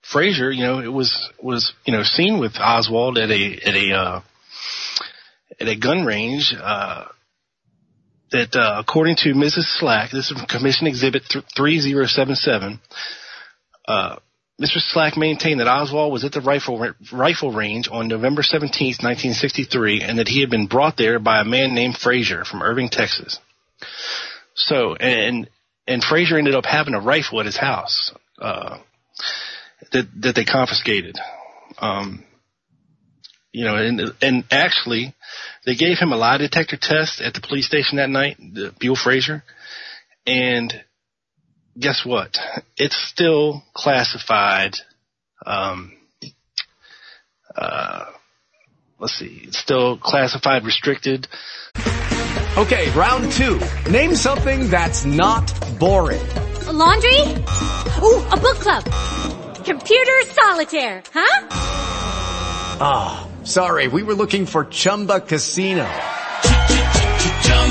Frazier, you know, it was, was, you know, seen with Oswald at a, at a, uh, at a gun range, uh, that, uh, according to Mrs. Slack, this is Commission Exhibit 3077, uh, Mr. Slack maintained that Oswald was at the rifle rifle range on November 17, 1963, and that he had been brought there by a man named Frazier from Irving, Texas. So, and and Frazier ended up having a rifle at his house uh, that that they confiscated. Um, You know, and and actually, they gave him a lie detector test at the police station that night, Buell Frazier, and guess what? It's still classified. Um, uh, let's see, it's still classified restricted. Okay, round two. Name something that's not boring. A laundry? Ooh, a book club. Computer solitaire, huh? Ah, oh, sorry, we were looking for Chumba Casino.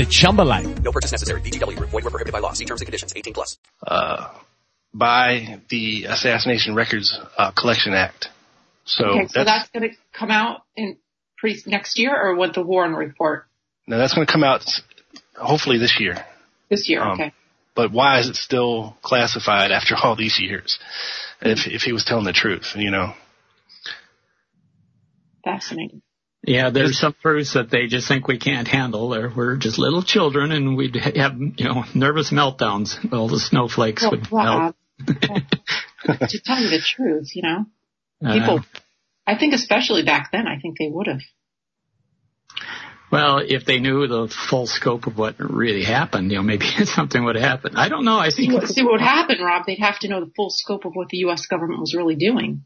the Chumba life. No purchase necessary. VGW. Void were prohibited by law. See terms and conditions. 18 plus. Uh, by the Assassination Records uh, Collection Act. So, okay, so that's, that's going to come out in pre next year, or what the Warren report? No, that's going to come out hopefully this year. This year, Um, okay. But why is it still classified after all these years? If if he was telling the truth, you know. Fascinating. Yeah, there's some truths that they just think we can't handle. Or we're just little children, and we'd have you know nervous meltdowns. All the snowflakes Well, would Rob, melt. to tell you the truth, you know, [laughs] people. Uh, I think especially back then, I think they would have. well, if they knew the full scope of what really happened, you know, maybe [laughs] something would happen. I don't know. I See think what, see what would happen, Rob? They'd have to know the full scope of what the U.S. government was really doing.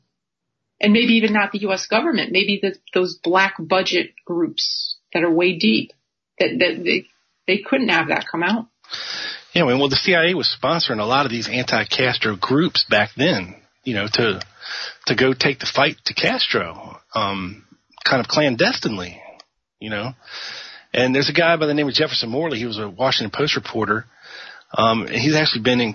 And maybe even not the U.S. government, maybe the, those black budget groups that are way deep, that, that they, they couldn't have that come out. Yeah, well, the CIA was sponsoring a lot of these anti-Castro groups back then, you know, to to go take the fight to Castro, um, kind of clandestinely, you know. And there's a guy by the name of Jefferson Morley. He was a Washington Post reporter. Um, and he's actually been in,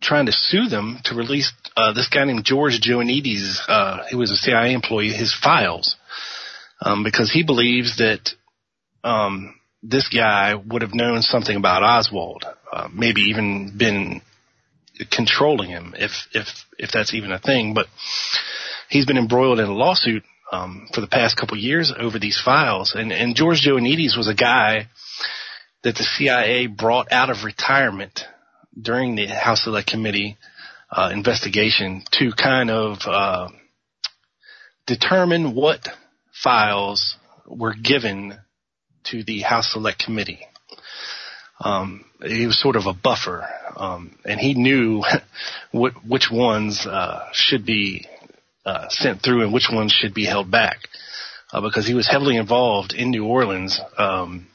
trying to sue them to release uh, this guy named George Joanides. Uh, he was a CIA employee. His files, um, because he believes that um, this guy would have known something about Oswald, uh, maybe even been controlling him, if if if that's even a thing. But he's been embroiled in a lawsuit um, for the past couple years over these files, and and George Joanides was a guy that the CIA brought out of retirement during the House Select Committee uh, investigation to kind of uh, determine what files were given to the House Select Committee. Um, he was sort of a buffer, um, and he knew [laughs] what, which ones uh, should be uh, sent through and which ones should be held back, uh, because he was heavily involved in New Orleans um,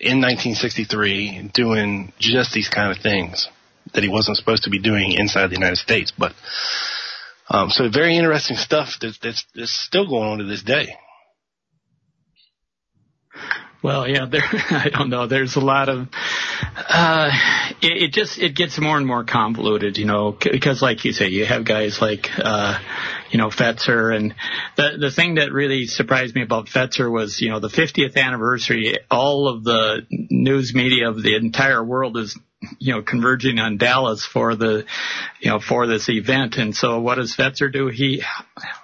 in 1963, doing just these kind of things that he wasn't supposed to be doing inside the United States. But um, so very interesting stuff that's, that's, that's still going on to this day. Well, yeah, there, [laughs] I don't know. There's a lot of, uh, it, it just, it gets more and more convoluted, you know, because like you say, you have guys like, uh, you know, Fetzer and the, the thing that really surprised me about Fetzer was, you know, the 50th anniversary, all of the news media of the entire world is, you know, converging on Dallas for the, you know, for this event. And so what does Fetzer do? He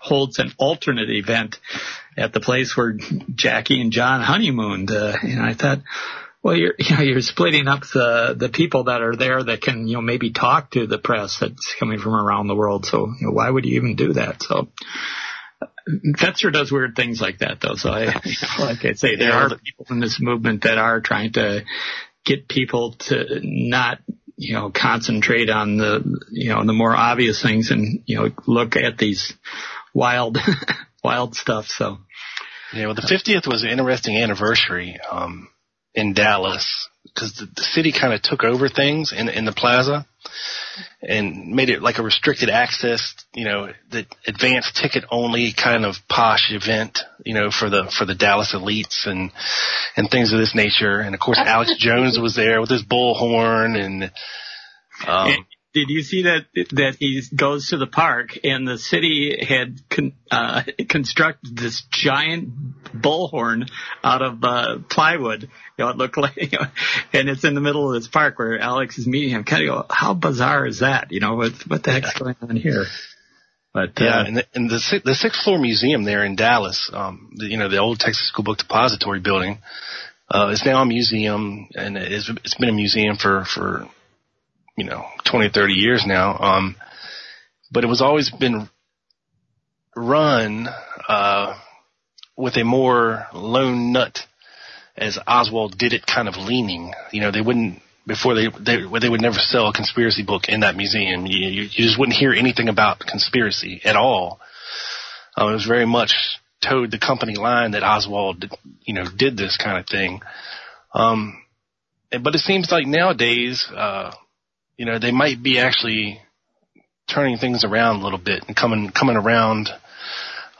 holds an alternate event at the place where Jackie and John honeymooned. Uh, and I thought, well, you're, [laughs] you know, you're splitting up the, the people that are there that can, you know, maybe talk to the press that's coming from around the world. So, you know, why would you even do that? So, Fetzer does weird things like that though. So I, you [laughs] know, like I say, there are people in this movement that are trying to get people to not, you know, concentrate on the, you know, the more obvious things and, you know, look at these wild, [laughs] wild stuff. So. Yeah, well, the 50th was an interesting anniversary um, in Dallas because the, the city kind of took over things in in the plaza, and made it like a restricted access, you know, the advanced ticket only kind of posh event, you know, for the for the Dallas elites and and things of this nature. And of course, Alex [laughs] Jones was there with his bullhorn and. Um, did you see that that he goes to the park and the city had con, uh, constructed this giant bullhorn out of uh, plywood? You know, it looked [laughs] like, you know, and it's in the middle of this park where Alex is meeting him. Kind of go, how bizarre is that? You know, what what the heck's going on here? But yeah, uh, and the, and the the sixth floor museum there in Dallas, um, the, you know, the old Texas School Book Depository building, uh, is now a museum, and it's, it's been a museum for for you know, 20, 30 years now. Um, but it was always been run, uh, with a more lone nut as Oswald did it kind of leaning. You know, they wouldn't, before they, they, they would never sell a conspiracy book in that museum. You, you, just wouldn't hear anything about conspiracy at all. Uh, it was very much towed the company line that Oswald, you know, did this kind of thing. Um, but it seems like nowadays, uh, you know, they might be actually turning things around a little bit and coming coming around.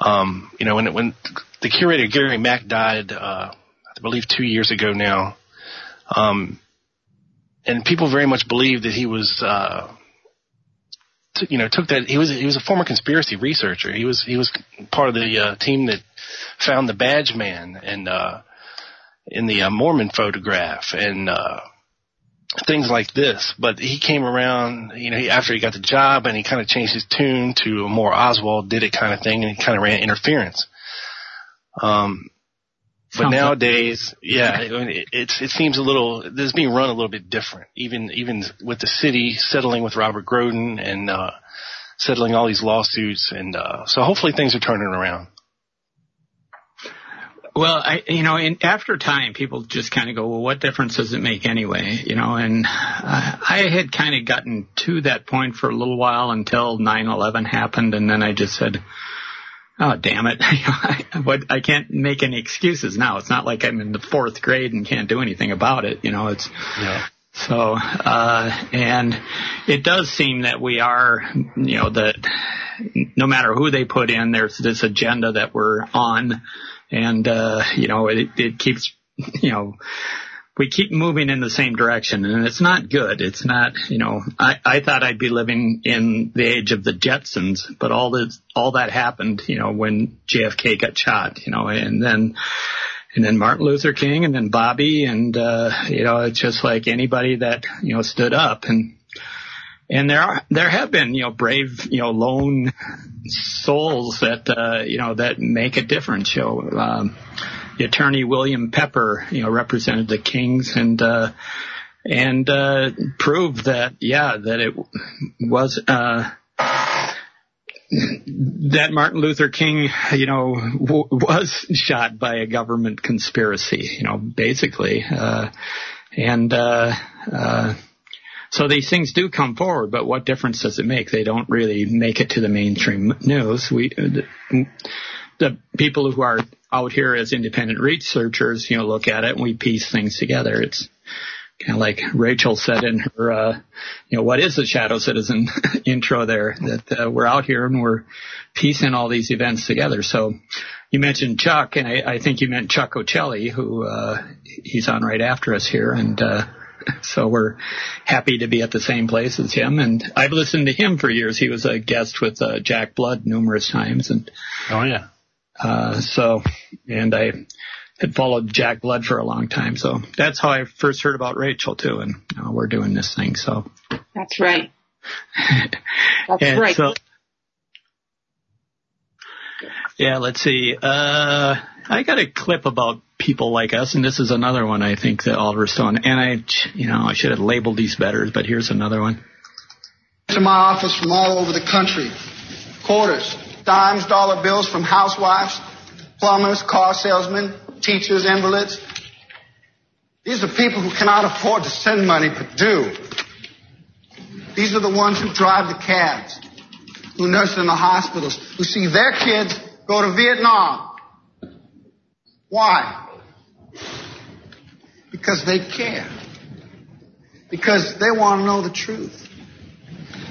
Um, you know, when when the curator Gary Mack died, uh, I believe two years ago now, um, and people very much believe that he was, uh, t- you know, took that he was he was a former conspiracy researcher. He was he was part of the uh, team that found the Badge Man and uh, in the uh, Moorman photograph and. Things like this. But he came around, you know, he, after he got the job and he kind of changed his tune to a more Oswald did it kind of thing and he kind of ran interference. Um, but Sounds nowadays, yeah, I mean, it, it's, it seems a little, this is being run a little bit different. Even, even with the city settling with Robert Groden and, uh, settling all these lawsuits. And, uh, so hopefully things are turning around. Well, I, you know, in after time, people just kind of go, well, what difference does it make anyway? You know, and uh, I had kind of gotten to that point for a little while until 9/11 happened, and then I just said, oh damn it, [laughs] but I can't make any excuses now. It's not like I'm in the fourth grade and can't do anything about it. You know, it's Yeah. so, uh, and it does seem that we are, you know, that no matter who they put in, there's this agenda that we're on. And, uh, you know, it, it keeps, you know, we keep moving in the same direction and it's not good. It's not, you know, I, I thought I'd be living in the age of the Jetsons, but all this, all that happened, you know, when JFK got shot, you know, and then, and then Martin Luther King and then Bobby and, uh, you know, it's just like anybody that, you know, stood up and, and there are, there have been, you know, brave, you know, lone souls that, uh, you know, that make a difference. You know, um, the attorney William Pepper, you know, represented the Kings and, uh, and, uh, proved that, yeah, that it was, uh, that Martin Luther King, you know, w- was shot by a government conspiracy, you know, basically, uh, and, uh, uh, so these things do come forward, but what difference does it make? They don't really make it to the mainstream news. We, the, the people who are out here as independent researchers, you know, look at it and we piece things together. It's kind of like Rachel said in her, uh, you know, what is the shadow citizen [laughs] intro there that uh, we're out here and we're piecing all these events together. So you mentioned Chuck and I, I think you meant Chuck Ochelli who, uh, he's on right after us here and, uh, [laughs] so we're happy to be at the same place as him. And I've listened to him for years. He was a guest with uh, Jack Blood numerous times. And Oh yeah. uh, so, and I had followed Jack Blood for a long time. So that's how I first heard about Rachel too. And uh, we're doing this thing. So That's right. [laughs] That's right. so- yeah, let's see. Uh, I got a clip about people like us, and this is another one I think that Oliver Stone. And I, you know, I should have labeled these better, but here's another one. to my office from all over the country. Quarters, dimes, dollar bills from housewives, plumbers, car salesmen, teachers, invalids. These are people who cannot afford to send money but do. These are the ones who drive the cabs, who nurse in the hospitals, who see their kids go to Vietnam. Why? Because they care. Because they want to know the truth.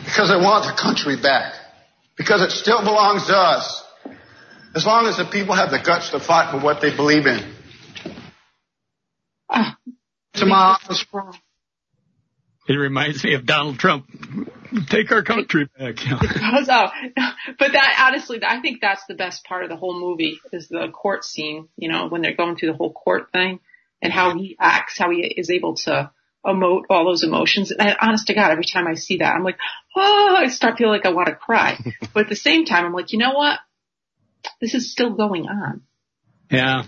because they want the country back, because it still belongs to us, as long as the people have the guts to fight for what they believe in. Ah, to my office. It reminds me of Donald Trump. Take our country back. [laughs] You oh, but that honestly, I think that's the best part of the whole movie is the court scene. You know, when they're going through the whole court thing and how he acts, how he is able to emote all those emotions. And honest to God, every time I see that, I'm like, oh, I start feeling like I want to cry. [laughs] but at the same time, I'm like, you know what? This is still going on. Yeah.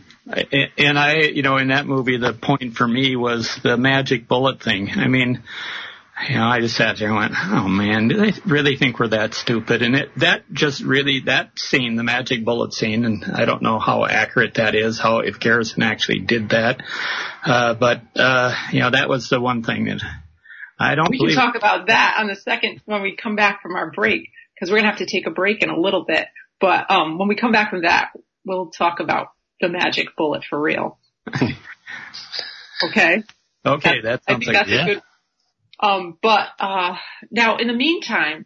And I, you know, in that movie, the point for me was the magic bullet thing. I mean, you know, I just sat there and went, oh man, do they really think we're that stupid? And it, that just really, that scene, the magic bullet scene, and I don't know how accurate that is, how, if Garrison actually did that. Uh, but, uh, you know, that was the one thing that I don't We believe. can talk about that on the second, when we come back from our break, because we're going to have to take a break in a little bit. But, um, when we come back from that, we'll talk about the magic bullet for real. [laughs] Okay. Okay, that sounds like a good. Um, but uh, now in the meantime,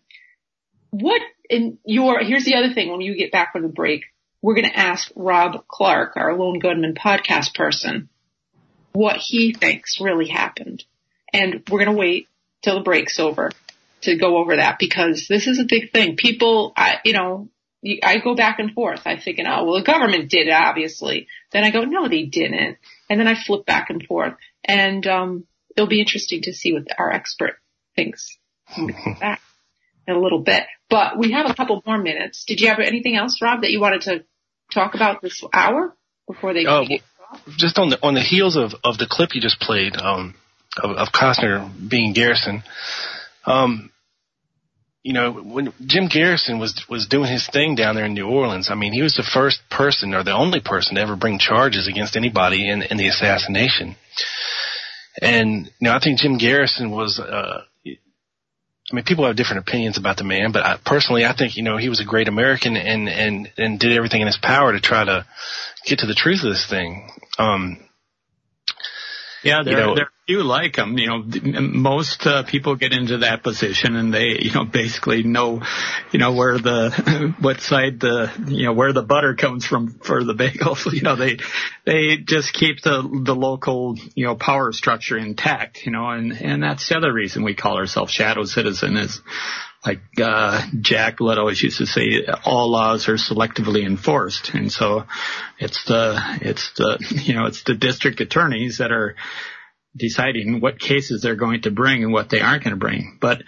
what in your here's the other thing. When you get back from the break, we're going to ask Rob Clark, our Lone Gunman podcast person, what he thinks really happened, and we're going to wait till the break's over to go over that because this is a big thing. People, I, you know, I go back and forth. I thinking, oh, well, the government did it, obviously. Then I go, no, they didn't. And then I flip back and forth. And, um, it'll be interesting to see what our expert thinks when we come back in a little bit. But we have a couple more minutes. Did you have anything else, Rob, that you wanted to talk about this hour before they well, just on the on the heels of of the clip you just played, um, of, of Costner being Garrison, um, you know, when Jim Garrison was was doing his thing down there in New Orleans, I mean, he was the first person or the only person to ever bring charges against anybody in in the assassination. And you know, I think Jim Garrison was. Uh, I mean, people have different opinions about the man, but I, personally, I think you know he was a great American and and and did everything in his power to try to get to the truth of this thing. Um, Yeah, there, You know- there are few like him. You know, most uh, people get into that position and they, you know, basically know, you know, where the, [laughs] what side the, you know, where the butter comes from for the bagels. [laughs] You know, they, they just keep the, the local, you know, power structure intact, you know, and, and that's the other reason we call ourselves shadow citizen is, like uh Jack Leto always used to say, all laws are selectively enforced, and so it's the it's the you know it's the district attorneys that are deciding what cases they're going to bring and what they aren't going to bring. But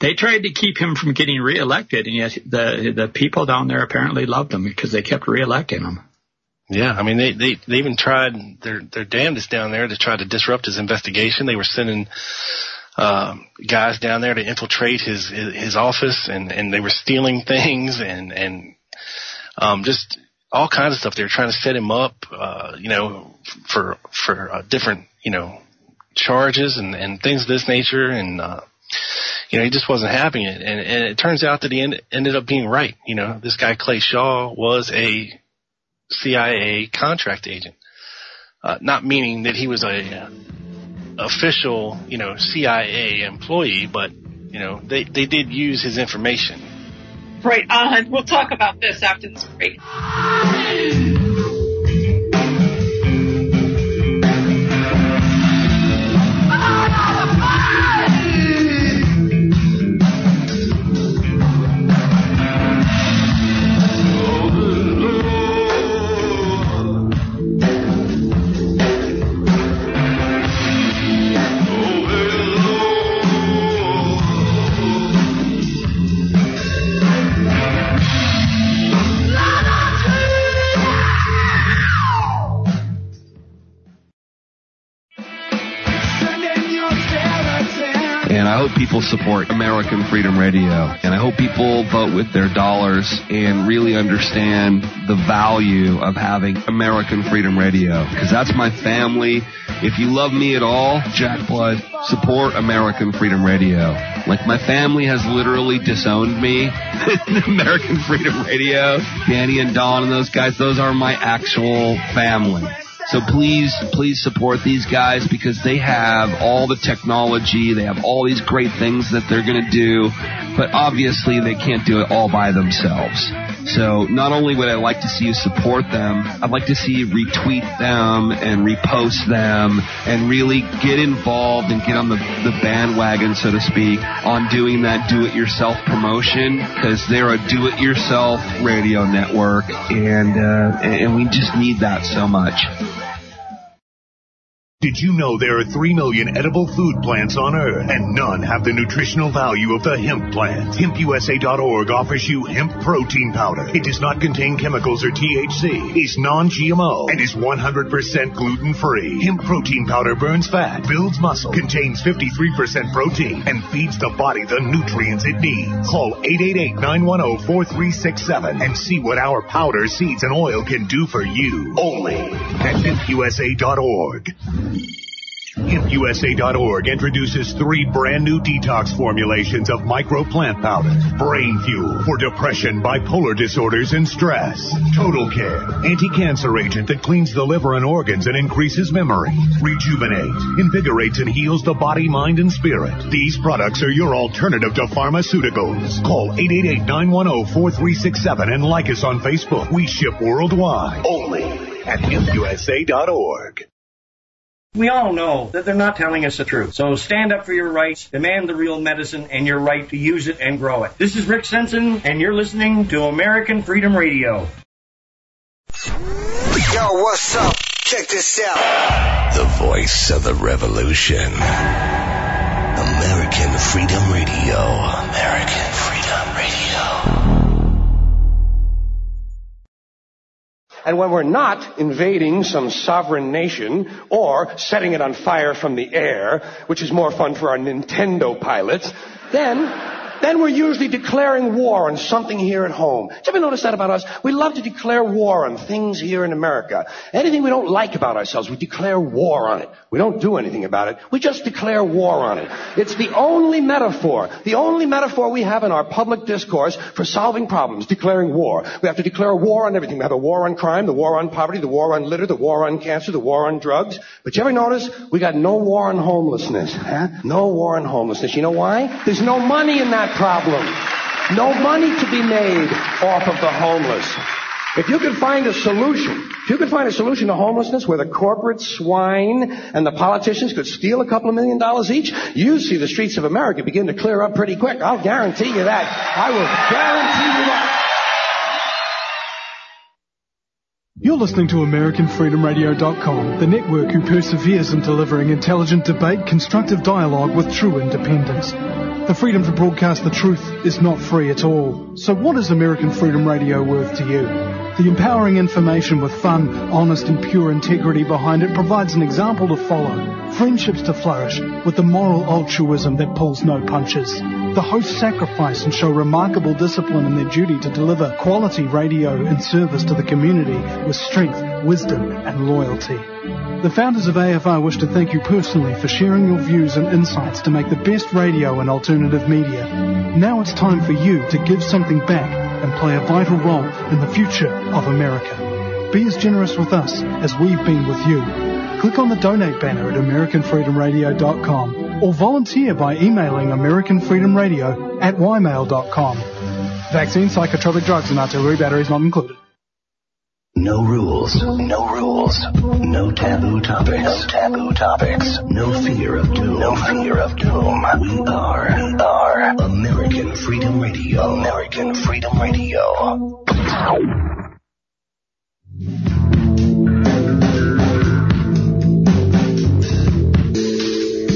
they tried to keep him from getting reelected, and yet the the people down there apparently loved him because they kept reelecting him. Yeah, I mean they they they even tried their their damnedest down there to try to disrupt his investigation. They were sending um, guys down there to infiltrate his his, office, and and they were stealing [laughs] things and and um, just all kinds of stuff. They were trying to set him up, uh, you know, for for uh, different you know charges and and things of this nature, and uh, you know he just wasn't having it. And and it turns out that he end, ended up being right. You know, this guy Clay Shaw was a CIA contract agent. Uh, not meaning that he was a uh, official, you know, CIA employee, but you know, they they did use his information. Right on. We'll talk about this after this break. People support American Freedom Radio. And I hope people vote with their dollars and really understand the value of having American Freedom Radio. Because that's my family. If you love me at all, Jack Blood, support American Freedom Radio. Like my family has literally disowned me. [laughs] American Freedom Radio, Danny and Don and those guys, those are my actual family. So please, please support these guys because they have all the technology, they have all these great things that they're gonna do, but obviously they can't do it all by themselves. So not only would I like to see you support them, I'd like to see you retweet them and repost them and really get involved and get on the, the bandwagon, so to speak, on doing that do-it-yourself promotion because they're a do-it-yourself radio network and, uh, and we just need that so much. Did you know there are 3 million edible food plants on Earth and none have the nutritional value of the hemp plant? HempUSA.org offers you hemp protein powder. It does not contain chemicals or THC, is non-GMO, and is 100% gluten-free. Hemp protein powder burns fat, builds muscle, contains 53% protein, and feeds the body the nutrients it needs. Call 888-910-4367 and see what our powder, seeds, and oil can do for you. Only at HempUSA.org. HempUSA.org introduces three brand new detox formulations of micro plant powder. Brain fuel for depression, bipolar disorders, and stress. Total care, anti-cancer agent that cleans the liver and organs and increases memory. Rejuvenate, invigorates and heals the body, mind, and spirit. These products are your alternative to pharmaceuticals. Call 888-910-4367 and like us on Facebook. We ship worldwide. Only at HempUSA.org. We all know that they're not telling us the truth. So stand up for your rights, demand the real medicine, and your right to use it and grow it. This is Rick Simpson, and you're listening to American Freedom Radio. Yo, what's up? Check this out. The voice of the revolution. American Freedom Radio. American And when we're not invading some sovereign nation or setting it on fire from the air, which is more fun for our Nintendo pilots, then then we're usually declaring war on something here at home. Did you ever notice that about us? We love to declare war on things here in America. Anything we don't like about ourselves, we declare war on it. We don't do anything about it. We just declare war on it. It's the only metaphor, the only metaphor we have in our public discourse for solving problems, declaring war. We have to declare war on everything. We have a war on crime, the war on poverty, the war on litter, the war on cancer, the war on drugs. But you ever notice we got no war on homelessness? Huh? No war on homelessness. You know why? There's no money in that problem. No money to be made off of the homeless. If you could find a solution, if you could find a solution to homelessness where the corporate swine and the politicians could steal a couple of million dollars each, you see the streets of America begin to clear up pretty quick. I'll guarantee you that. I will guarantee you that. You're listening to AmericanFreedomRadio.com, the network who perseveres in delivering intelligent debate, constructive dialogue with true independence. The freedom to broadcast the truth is not free at all. So what is American Freedom Radio worth to you? The empowering information with fun, honest and pure integrity behind it provides an example to follow. Friendships to flourish with the moral altruism that pulls no punches. The hosts sacrifice and show remarkable discipline in their duty to deliver quality radio and service to the community with strength, wisdom and loyalty. The founders of AFR wish to thank you personally for sharing your views and insights to make the best radio and alternative media. Now it's time for you to give something back and play a vital role in the future of America. Be as generous with us as we've been with you. Click on the donate banner at AmericanFreedomRadio.com or volunteer by emailing AmericanFreedomRadio at ymail.com. Vaccine, psychotropic drugs and artillery batteries not included. No rules, no rules, no taboo topics, no taboo topics, no fear of doom, no fear of doom. We are, we are American Freedom Radio, American Freedom Radio.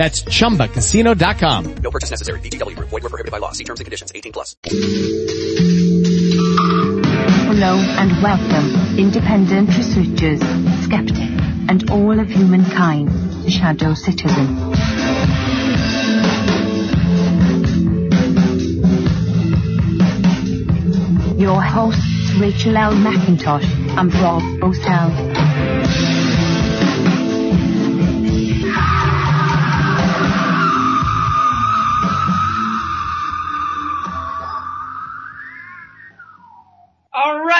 That's chumbacasino.com. No purchase necessary. VGW Group. Void were prohibited by law. See terms and conditions. 18 plus. Hello and welcome, independent researchers, skeptic, and all of humankind, the Shadow Citizen. Your hosts, Rachel L. McIntosh and Rob Bosell.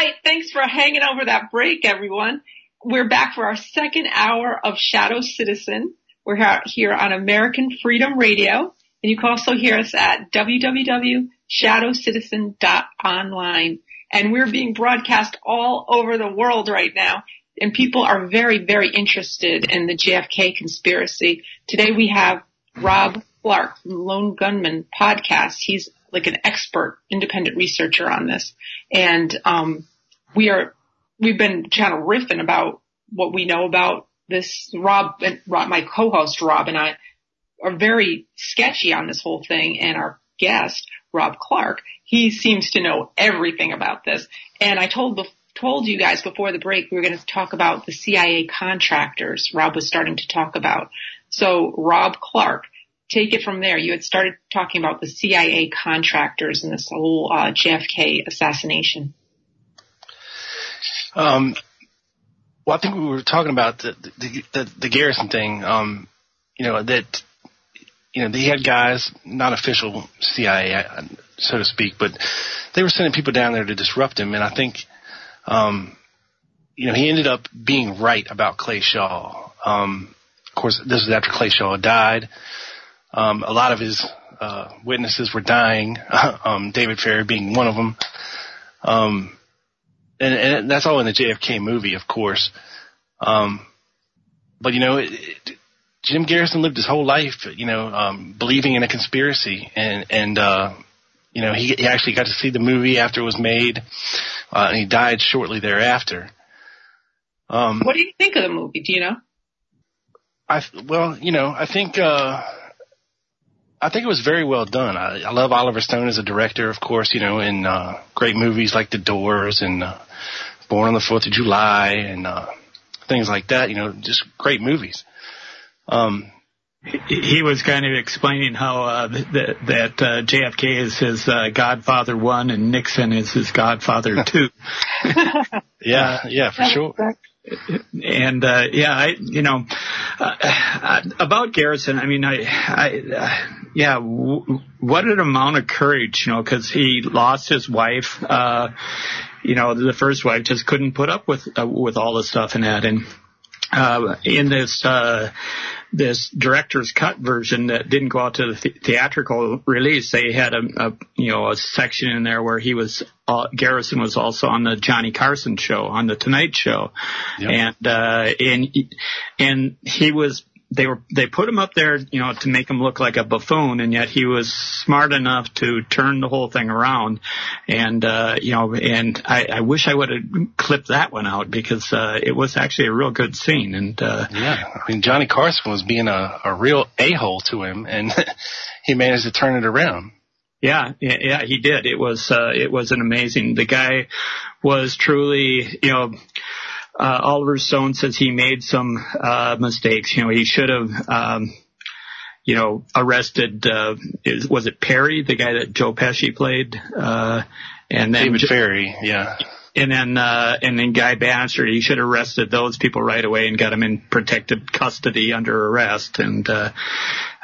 Right. Thanks for hanging over that break, everyone. We're back for our second hour of Shadow Citizen. We're here on American Freedom Radio, and you can also hear us at www.shadowcitizen.online. And we're being broadcast all over the world right now, and people are very, very interested in the JFK conspiracy. Today we have Rob Clark from Lone Gunman podcast. He's like an expert independent researcher on this. And, um, we are, we've been kind of riffing about what we know about this. Rob and Rob, my co-host Rob and I are very sketchy on this whole thing and our guest, Rob Clark, he seems to know everything about this. And I told the told you guys before the break we were going to talk about the CIA contractors Rob was starting to talk about. So Rob Clark, take it from there. You had started talking about the CIA contractors and this whole uh, JFK assassination. Um, well, I think we were talking about the the, the, the Garrison thing. Um, you know that you know they had guys, not official CIA, so to speak, but they were sending people down there to disrupt him. And I think, um, you know, he ended up being right about Clay Shaw. Um, of course, this is after Clay Shaw died. Um, a lot of his uh, witnesses were dying. [laughs] um, David Ferrie being one of them. Um, and, and that's all in the JFK movie, of course. Um, but you know, it, it, Jim Garrison lived his whole life, you know, um, believing in a conspiracy, and and uh, you know, he, he actually got to see the movie after it was made, uh, and he died shortly thereafter. Um, what do you think of the movie? Do you know? I well, you know, I think uh, I think it was very well done. I, I love Oliver Stone as a director, of course, you know, in uh, great movies like The Doors and uh, Born on the Fourth of July and uh, things like that. You know, just great movies. Um, he was kind of explaining how uh, that, that uh, JFK is his uh, Godfather one and Nixon is his Godfather [laughs] two. yeah, yeah, for sure. And uh, yeah, I you know uh, about Garrison. I mean, I, I uh, yeah, w- what an amount of courage, you know, because he lost his wife. Uh, you know, the first wife just couldn't put up with uh, with all the stuff and that, and uh, in this uh, this director's cut version that didn't go out to the th- theatrical release, they had a, a you know a section in there where he was uh, Garrison was also on the Johnny Carson show on the Tonight Show, Yep. and uh, and and he was they were they put him up there you know to make him look like a buffoon and yet he was smart enough to turn the whole thing around and uh you know and i i wish i would have clipped that one out because uh it was actually a real good scene and uh Yeah, I mean Johnny Carson was being a, a real a hole to him, and [laughs] he managed to turn it around. Yeah, yeah, yeah, he did. It was, uh, it was an amazing, the guy was truly, you know, uh, Oliver Stone says he made some, uh, mistakes. You know, he should have, um, you know, arrested, uh, is, was it Perry, the guy that Joe Pesci played? Uh, and then, David Ferrie, yeah. and then, uh, and then Guy Banister, he should have arrested those people right away and got them in protective custody under arrest. And, uh,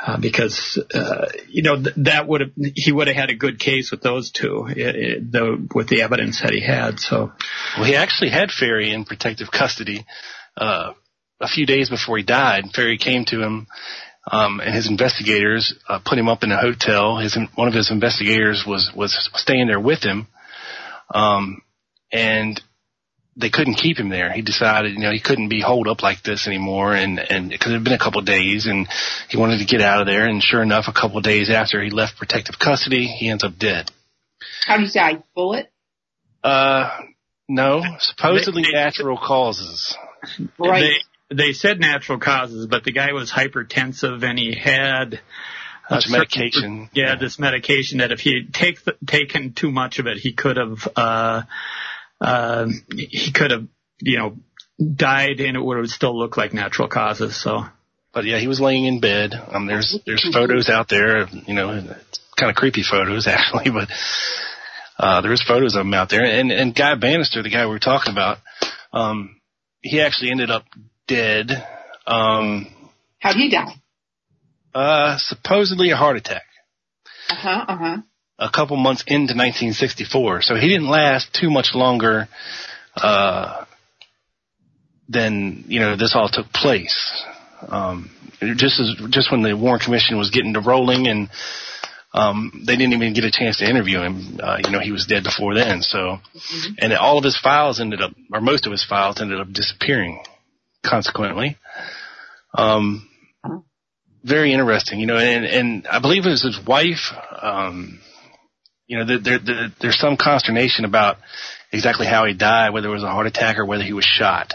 uh, because, uh, you know, th- that would have, he would have had a good case with those two, it, it, the, with the evidence that he had. So, Well, he actually had Ferrie in protective custody uh, a few days before he died. Ferrie came to him Um, and his investigators uh, put him up in a hotel. His one of his investigators was was staying there with him, um, and they couldn't keep him there. He decided, you know, he couldn't be holed up like this anymore, and and because it had been a couple of days, and he wanted to get out of there. And sure enough, a couple of days after he left protective custody, he ends up dead. How did he die? Bullet? Uh, no, supposedly natural causes. Right. They, they said natural causes, but the guy was hypertensive and he had Much a certain- medication. Yeah, this medication that if he had take, taken too much of it, he could have, uh, uh, he could have, you know, died and it would have still looked like natural causes. So. But yeah, he was laying in bed. Um, there's there's photos out there. of, You know, kind of creepy photos [laughs] actually, but uh, there's photos of him out there. And and Guy Banister, the guy we were talking about, um, he actually ended up dead. Um, How'd he die? uh, supposedly a heart attack. Uh huh. Uh huh. A couple months into 1964. So he didn't last too much longer uh, than you know this all took place. Um, just as just when the Warren Commission was getting to rolling, and um, they didn't even get a chance to interview him. Uh, you know, he was dead before then. So, and all of his files ended up, or most of his files ended up disappearing. Consequently, um, very interesting. You know, and and I believe it was his wife. Um, you know, there, there, there, there's some consternation about exactly how he died, whether it was a heart attack or whether he was shot.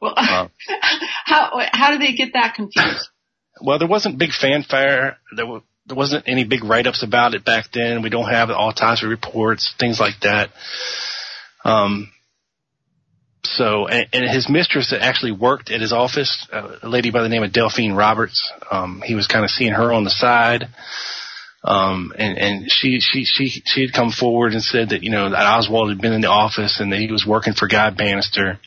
Well, Uh, [laughs] how how did they get that confused? [laughs] well, there wasn't big fanfare. There, wa there wasn't any big write-ups about it back then. We don't have autopsy reports, things like that. Um, so, and, and his mistress actually worked at his office, a lady by the name of Delphine Roberts. Um, he was kind of seeing her on the side. Um, and, and she, she, she, she had come forward and said that, you know, that Oswald had been in the office and that he was working for Guy Banister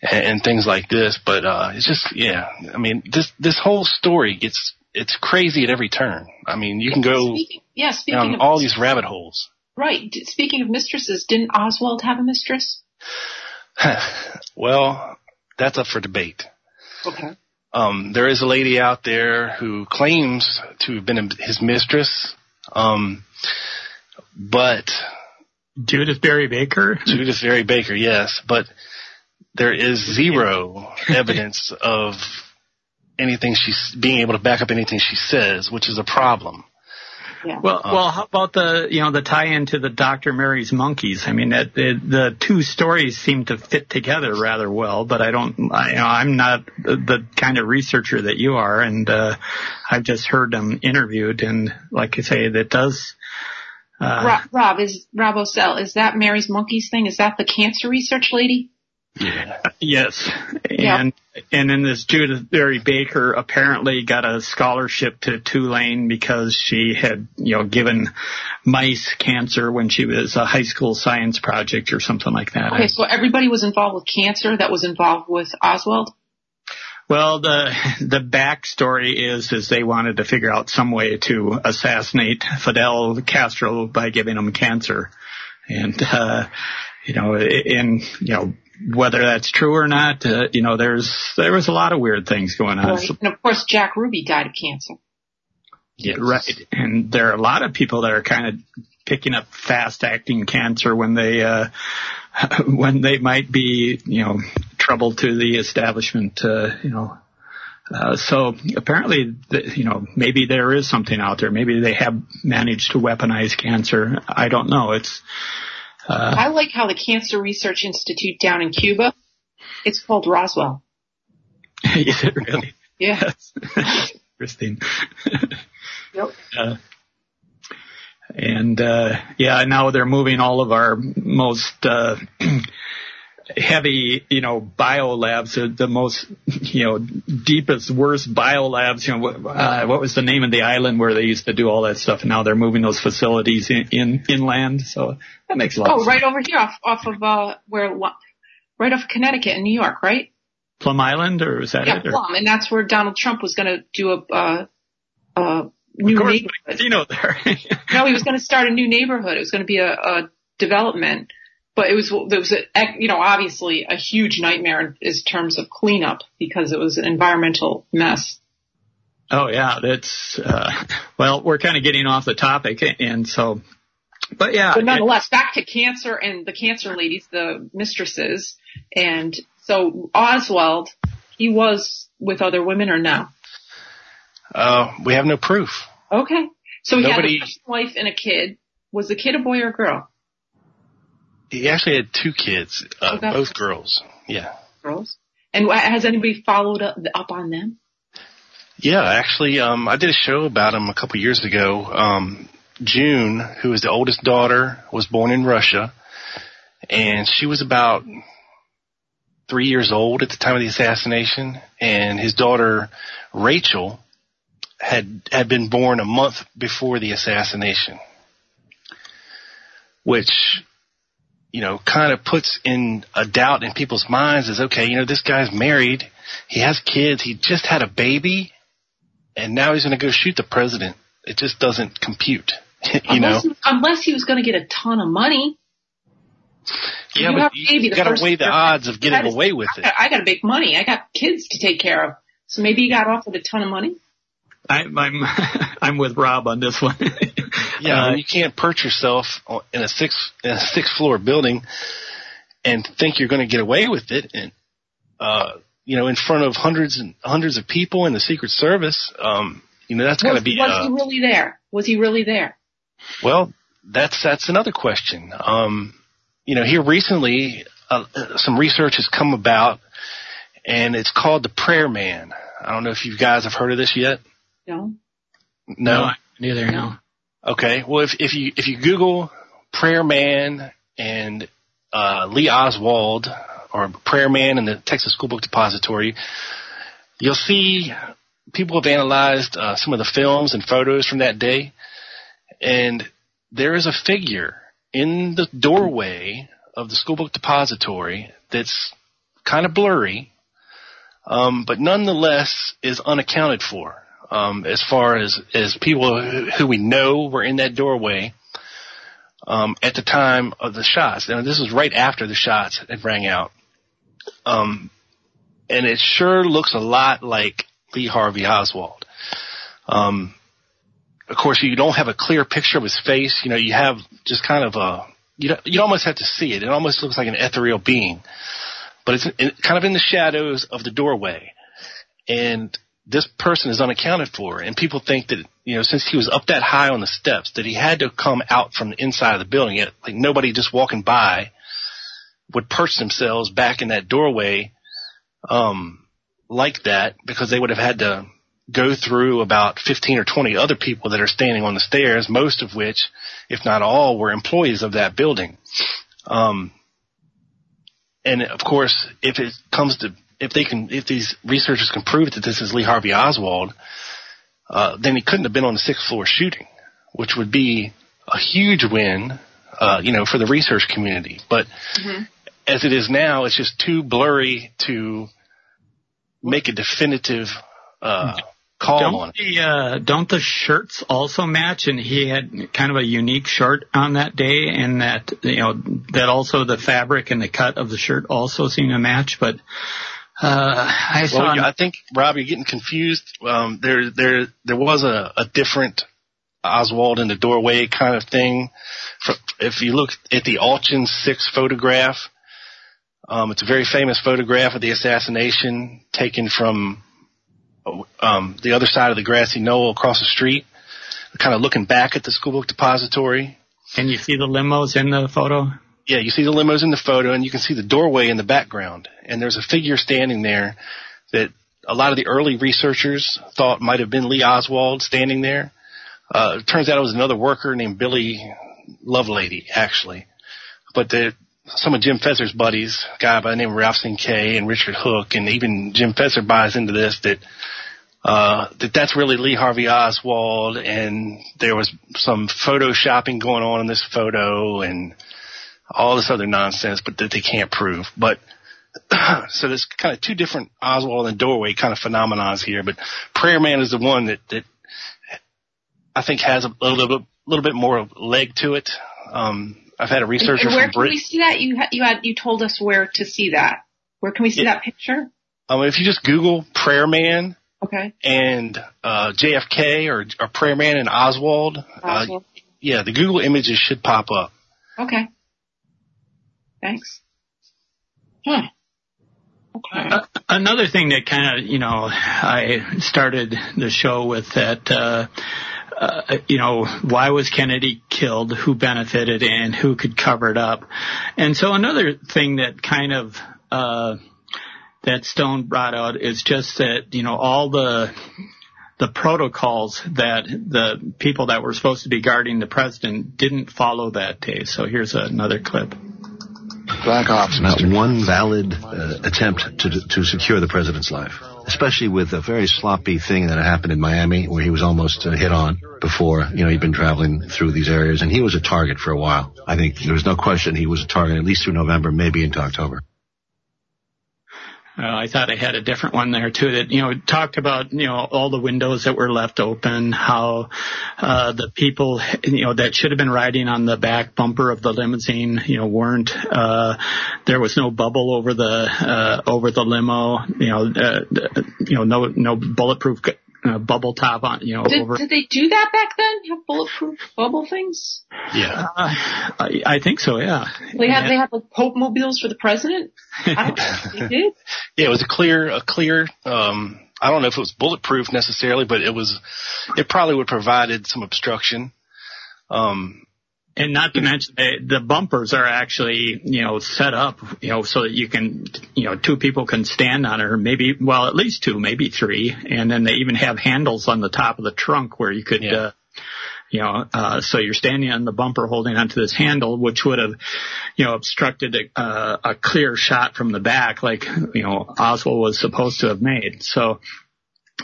and, and things like this. But, uh, it's just, yeah, I mean, this, this whole story gets, it's crazy at every turn. I mean, you can go Speaking, yeah, speaking down of all these rabbit holes. right. Speaking of mistresses, didn't Oswald have a mistress? [laughs] well, that's up for debate. Okay. Um, there is a lady out there who claims to have been his mistress. Um, but Judyth Vary Baker? [laughs] Judyth Vary Baker, yes, but there is zero [laughs] evidence of anything she's being able to back up anything she says, which is a problem. Yeah. Well, well, how about the you know the tie-in to the Dr. Mary's monkeys? I mean, that the, the two stories seem to fit together rather well. But I don't, I, you know, I'm not the, the kind of researcher that you are, and uh, I've just heard them interviewed, and like I say, that does. Uh, Rob, Rob is Rob O'Sell. Is that Mary's monkeys thing? Is that the cancer research lady? Yes, Yeah. and and then this Judyth Vary Baker apparently got a scholarship to Tulane because she had you know given mice cancer when she was a high school science project or something like that. Okay, so everybody was involved with cancer that was involved with Oswald. Well, the the backstory is is they wanted to figure out some way to assassinate Fidel Castro by giving him cancer, and uh, you know, and you know whether that's true or not, uh, you know, there's there was a lot of weird things going on. Right. And of course, Jack Ruby died of cancer. Yeah, right. And there are a lot of people that are kind of picking up fast acting cancer when they, uh, [laughs] when they might be, you know, trouble to the establishment, uh, you know. Uh, so apparently, the, you know, maybe there is something out there. Maybe they have managed to weaponize cancer. I don't know. It's, uh, I like how the Cancer Research Institute down in Cuba, it's called Roswell. [laughs] is it really? Yeah. [laughs] Interesting. Yep. [laughs] Uh, and uh, yeah, now they're moving all of our most uh, [clears throat] heavy, you know, bio labs, the most, you know, deepest, worst bio labs. You know, what, uh, what was the name of the island where they used to do all that stuff? And now they're moving those facilities in, in inland. So that makes a lot. Oh, right over here off, off of, uh, where, right off Connecticut in New York, right? Plum Island, or is that Yeah, it? Plum. And that's where Donald Trump was going to do a, uh, uh, new Of course, neighborhood. there. No, he was [laughs] going to start a new neighborhood. It was going to be a, a development, but it was there was a you know obviously a huge nightmare in, in terms of cleanup because it was an environmental mess. Oh yeah, that's uh, well, we're kind of getting off the topic, and so, but yeah, But nonetheless, back to cancer and the cancer ladies, the mistresses. And so Oswald, he was with other women or no? Uh, we have no proof. Okay. So he Nobody- had a first wife and a kid. Was the kid a boy or a girl? He actually had two kids, uh, Okay. both girls. Yeah. Girls. And has anybody followed up, up on them? Yeah, actually, um, I did a show about him a couple years ago. Um, June, who is the oldest daughter, was born in Russia, and she was about three years old at the time of the assassination, and his daughter Rachel had had been born a month before the assassination, which you know kind of puts in a doubt in people's minds is okay, you know this guy's married, he has kids, he just had a baby, and now he's going to go shoot the president. It just doesn't compute, [laughs] you know. unless, unless he was going to get a ton of money. Yeah, you but have a you, you got to first weigh the odds of getting away with it. I got to make money. I got kids to take care of. So maybe he got off with a ton of money. I, I'm [laughs] I'm with Rob on this one. [laughs] Yeah, Uh, you can't perch yourself in a six in a six floor building and think you're going to get away with it, and uh, you know, in front of hundreds and hundreds of people in the Secret Service. Um, you know, that's got to be. was uh, he really there? Was he really there? Well, that's that's another question. Um, you know, here recently, uh, uh, some research has come about, and it's called the Prayer Man. I don't know if you guys have heard of this yet. No. No, neither. No. Okay. Well, if if you if you Google Prayer Man and uh, Lee Oswald or Prayer Man in the Texas School Book Depository, you'll see people have analyzed uh, some of the films and photos from that day, and there is a figure in the doorway of the school book depository that's kind of blurry, um, but nonetheless is unaccounted for. Um, as far as, as people who, we know were in that doorway, um, at the time of the shots. Now this is right after the shots had rang out. Um, and it sure looks a lot like Lee Harvey Oswald. Um, of course, you don't have a clear picture of his face. You know, you have just kind of a, you you almost have to see it. It almost looks like an ethereal being, but it's in, kind of in the shadows of the doorway. And this person is unaccounted for. And people think that, you know, since he was up that high on the steps, that he had to come out from the inside of the building. Yet, like nobody just walking by would perch themselves back in that doorway, um, like that because they would have had to go through about 15 or 20 other people that are standing on the stairs, most of which, if not all, were employees of that building. Um, and of course, if it comes to, if they can, if these researchers can prove that this is Lee Harvey Oswald, uh, then he couldn't have been on the sixth floor shooting, which would be a huge win, uh, you know, for the research community. But as it is now, it's just too blurry to make a definitive uh, call on Don't the uh, don't the shirts also match? And he had kind of a unique shirt on that day, and that you know that also the fabric and the cut of the shirt also seem to match. But uh, I saw. Well, I think Rob, you're getting confused. Um, there, there, there was a, a different Oswald in the doorway kind of thing. If you look at the Altgens six photograph, um, it's a very famous photograph of the assassination taken from um, the other side of the grassy knoll across the street, kind of looking back at the school book depository. and you see the limos in the photo. Yeah, you see the limos in the photo and you can see the doorway in the background. And there's a figure standing there that a lot of the early researchers thought might have been Lee Oswald standing there. Uh, turns out it was another worker named Billy Lovelady, actually. But the, some of Jim Fetzer's buddies, a guy by the name of Ralph Kay and Richard Hook, and even Jim Fetzer buys into this that uh, that that's really Lee Harvey Oswald, and there was some photoshopping going on in this photo, and all this other nonsense, but that they can't prove. But [clears throat] so there's kind of two different Oswald and doorway kind of phenomenons here. But Prayer Man is the one that that I think has a little bit little bit more leg to it. Um, I've had a researcher and where from can we see that? You you had you told us where to see that. Where can we see Yeah. that picture? Um, if you just Google Prayer Man Okay. and uh, JFK or, or Prayer Man and Oswald. Oswald. Uh, yeah, the Google images should pop up. Okay. Thanks. Huh. Okay. Uh, another thing that kind of, you know, I started the show with that, uh, uh, you know, why was Kennedy killed? Who benefited and who could cover it up? And so another thing that kind of, uh, that Stone brought out is just that, you know, all the, the protocols that the people that were supposed to be guarding the president didn't follow that day. So here's another clip. Black ops. Not one valid uh, attempt to to secure the president's life, especially with a very sloppy thing that happened in Miami, where he was almost uh, hit on before. You know, he'd been traveling through these areas, and he was a target for a while. I think there was no question he was a target at least through November, maybe into October. Uh, I thought I had a different one there too that, you know, talked about, you know, all the windows that were left open, how, uh, the people, you know, that should have been riding on the back bumper of the limousine, you know, weren't, uh, there was no bubble over the, uh, over the limo, you know, uh, you know, no, no bulletproof uh, bubble top on, you know, Did, over. did they do that back then? Have bulletproof bubble things? Yeah. Uh, I, I think so, yeah. They had they had like Pope mobiles for the president. I don't think they [laughs] did. Yeah, it was a clear, a clear. Um, I don't know if it was bulletproof necessarily, but it was. It probably would have provided some obstruction. Um, And not to mention the, the bumpers are actually, you know, set up, you know, so that you can, you know, two people can stand on it or maybe, well, at least two, maybe three. And then they even have handles on the top of the trunk where you could, Yeah. uh, you know, uh, so you're standing on the bumper holding onto this handle, which would have, you know, obstructed a, uh, a clear shot from the back, like, you know, Oswald was supposed to have made. So,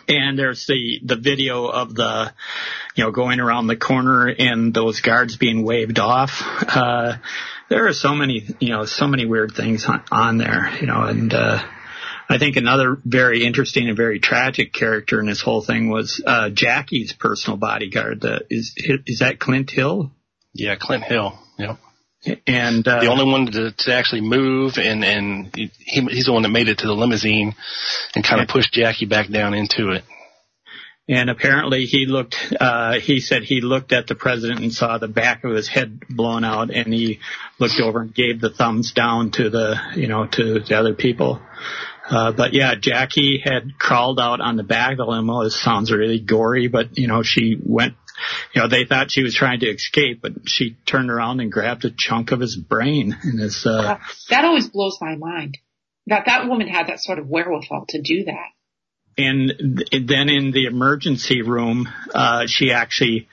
and there's the, the video of the, you know, going around the corner and those guards being waved off. Uh, there are so many, you know, so many weird things on, on there, you know, and, uh, I think another very interesting and very tragic character in this whole thing was, uh, Jackie's personal bodyguard. The, is, is that Clint Hill? yeah, Clint Hill. Yep. And, uh, the only one to, to actually move, and and he, he's the one that made it to the limousine, and kind of pushed Jackie back down into it. And apparently he looked, uh, he said he looked at the president and saw the back of his head blown out and he looked over and gave the thumbs down to the, you know, to the other people. Uh, but yeah, Jackie had crawled out on the back of the limo. This sounds really gory, but you know, she went, you know, they thought she was trying to escape, but she turned around and grabbed a chunk of his brain [laughs] and his, uh, That always blows my mind. That that woman had that sort of wherewithal to do that. and th- then in the emergency room, uh, she actually,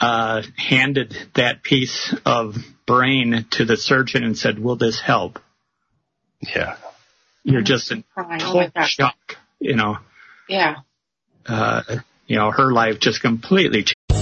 uh, handed that piece of brain to the surgeon and said, will this help? Yeah. You're just in Oh total my gosh. shock, you know, Yeah. uh, you know, her life just completely changed.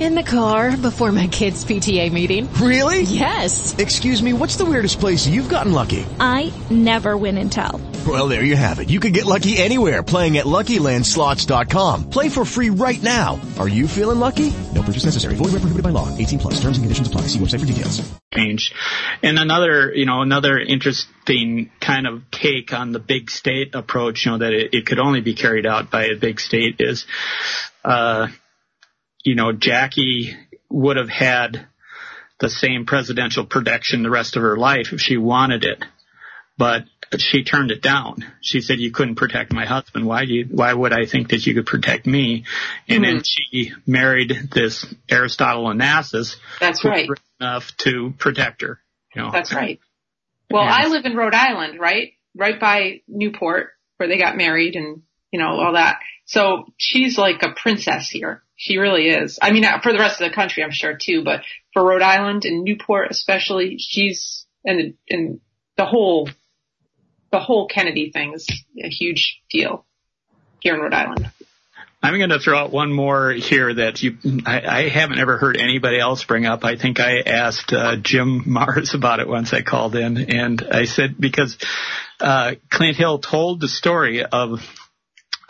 In the car before my kids' PTA meeting. Really? Yes. Excuse me, what's the weirdest place you've gotten lucky? I never win and tell. Well, there you have it. You can get lucky anywhere playing at LuckyLandSlots.com. Play for free right now. Are you feeling lucky? No purchase necessary. Void where prohibited by law. 18 plus. Terms and conditions apply. See website for details. changed. And another, you know, another interesting kind of take on the big state approach, you know, that it, it could only be carried out by a big state is, uh, you know, Jackie would have had the same presidential protection the rest of her life if she wanted it. But she turned it down. She said, you couldn't protect my husband. Why do you, why would I think that you could protect me? And then mm-hmm. she married this Aristotle Onassis. That's right. Enough to protect her. You know. That's right. Well, And- I live in Rhode Island, right? Right by Newport, where they got married and, you know, all that. So she's like a princess here. She really is. I mean, for the rest of the country, I'm sure too, but for Rhode Island and Newport especially, she's, and, and the whole, the whole Kennedy thing is a huge deal here in Rhode Island. I'm going to throw out one more here that you, I, I haven't ever heard anybody else bring up. I think I asked uh, Jim [laughs] Mars about it once I called in, and I said because uh, Clint Hill told the story of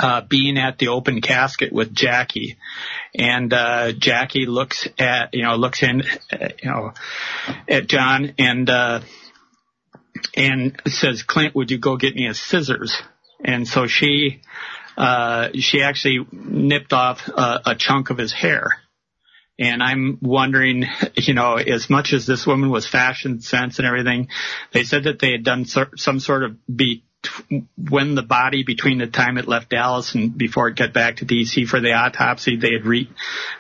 uh, being at the open casket with Jackie, and uh, Jackie looks at you know looks in you know at John and uh, and says, "Clint, would you go get me a scissors?" And so she uh, she actually nipped off a, a chunk of his hair. And I'm wondering, you know, as much as this woman was fashion sense and everything, they said that they had done some sort of be when the body between the time it left Dallas and before it got back to DC for the autopsy, they had re,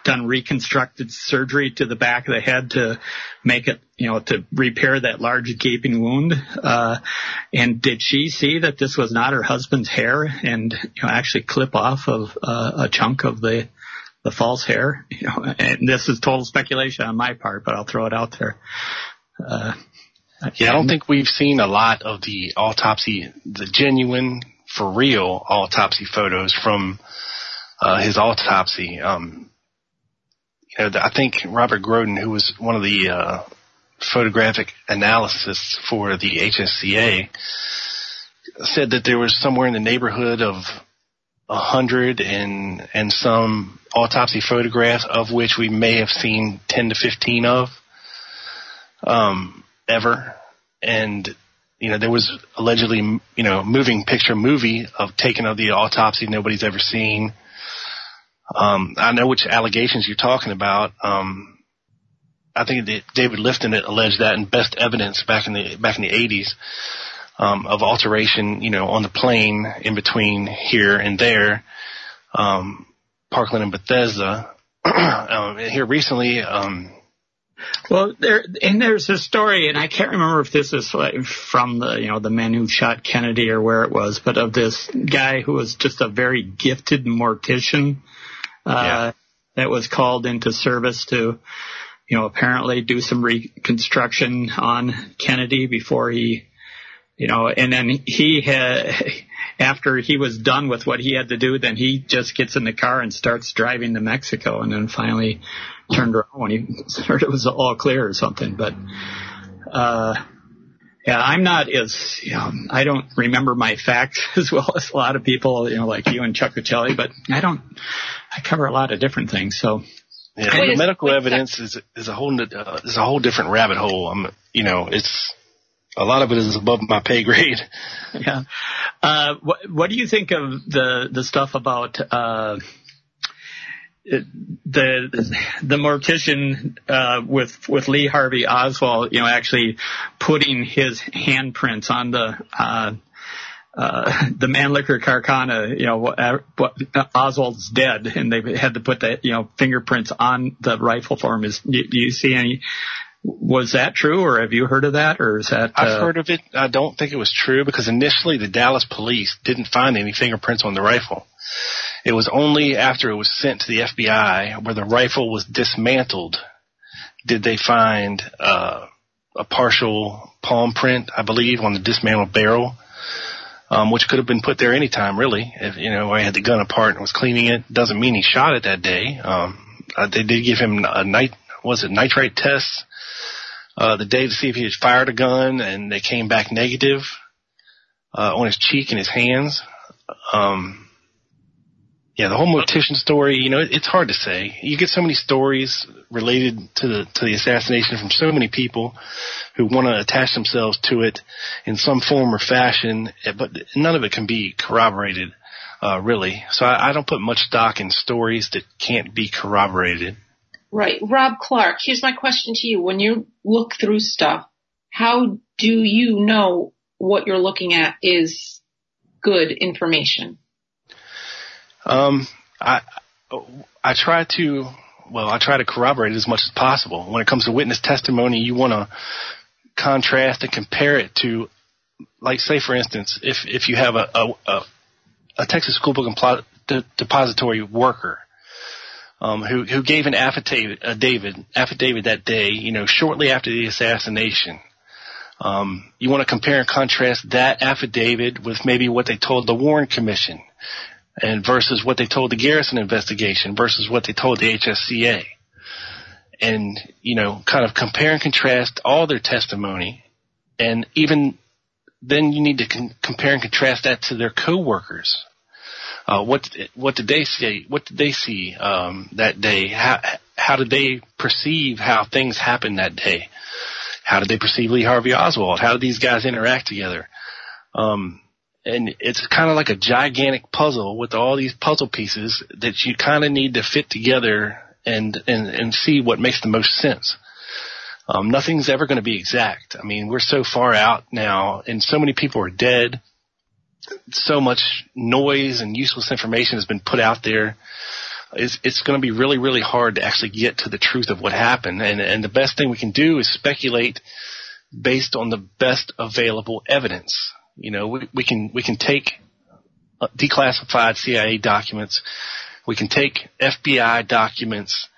done reconstructed surgery to the back of the head to make it, you know, to repair that large gaping wound. Uh, and did she see that this was not her husband's hair and, you know, actually clip off of uh, a chunk of the, the false hair? You know, and this is total speculation on my part, but I'll throw it out there. Uh, yeah, I don't think we've seen a lot of the autopsy, the genuine, for real autopsy photos from uh, his autopsy. Um, you know, I think Robert Groden, who was one of the uh, photographic analysts for the HSCA, said that there was somewhere in the neighborhood of a hundred and and some autopsy photographs, of which we may have seen ten to fifteen of. Um, ever. And, you know, there was allegedly, you know, moving picture movie of taken of the autopsy nobody's ever seen. Um, I know which allegations you're talking about. Um, I think that David Lifton alleged that in best evidence back in the back in the 80s um, of alteration, you know, on the plane in between here and there, um, Parkland and Bethesda. [clears throat] um, here recently, um, well, there and there's a story, and I can't remember if this is like from the you know the man who shot Kennedy or where it was, but of this guy who was just a very gifted mortician uh, yeah. that was called into service to you know apparently do some reconstruction on Kennedy before he you know, and then he had, after he was done with what he had to do, then he just gets in the car and starts driving to Mexico and then finally turned around when he [laughs] heard it was all clear or something. But, uh, yeah, I'm not as, you know, I don't remember my facts [laughs] as well as a lot of people, you know, like you and Chuck Ochelli, but I don't, I cover a lot of different things. So, yeah, the medical evidence is is a whole uh, is a whole different rabbit hole. I'm, you know, it's a lot of it is above my pay grade. Yeah. Uh, what, what do you think of the the stuff about uh, the the mortician uh, with with Lee Harvey Oswald, you know, actually putting his handprints on the uh, uh, the Mannlicher Carcano, you know, what, Oswald's dead, and they had to put the you know fingerprints on the rifle for him. Is do you see any? Was that true, or have you heard of that, or is that? Uh... I've heard of it. I don't think it was true because initially the Dallas police didn't find any fingerprints on the rifle. It was only after it was sent to the FBI, where the rifle was dismantled, did they find uh, a partial palm print, I believe, on the dismantled barrel, um, which could have been put there anytime, really. If you know, I had the gun apart and was cleaning it, doesn't mean he shot it that day. Um, uh, they did give him a night, was it nitrate test uh, the day to see if he had fired a gun, and they came back negative uh, on his cheek and his hands. Um, yeah, the whole mortician story, you know, it, it's hard to say. You get so many stories related to the to the assassination from so many people who want to attach themselves to it in some form or fashion, eh, but none of it can be corroborated, uh, really. So I, I don't put much stock in stories that can't be corroborated. Right. Rob Clark, here's my question to you. When you look through stuff, how do you know what you're looking at is good information? Um, I, I try to, well, I try to corroborate it as much as possible. When it comes to witness testimony, you want to contrast and compare it to, like, say, for instance, if, if you have a, a, a, a Texas School Book and Depository worker um, who who gave an affidavit, a David affidavit that day, you know, shortly after the assassination. Um, you want to compare and contrast that affidavit with maybe what they told the Warren Commission, and versus what they told the Garrison investigation, versus what they told the HSCA, and you know, kind of compare and contrast all their testimony, and even then you need to con- compare and contrast that to their coworkers Uh, what what did they see? What did they see um, that day? How how did they perceive how things happened that day? How did they perceive Lee Harvey Oswald? How did these guys interact together? Um, and it's kind of like a gigantic puzzle with all these puzzle pieces that you kind of need to fit together and and and see what makes the most sense. Um, nothing's ever going to be exact. I mean, we're so far out now, and so many people are dead. So much noise and useless information has been put out there. It's, it's going to be really, really hard to actually get to the truth of what happened. And, and the best thing we can do is speculate based on the best available evidence. You know, we, we can we can take uh, declassified CIA documents, we can take FBI documents,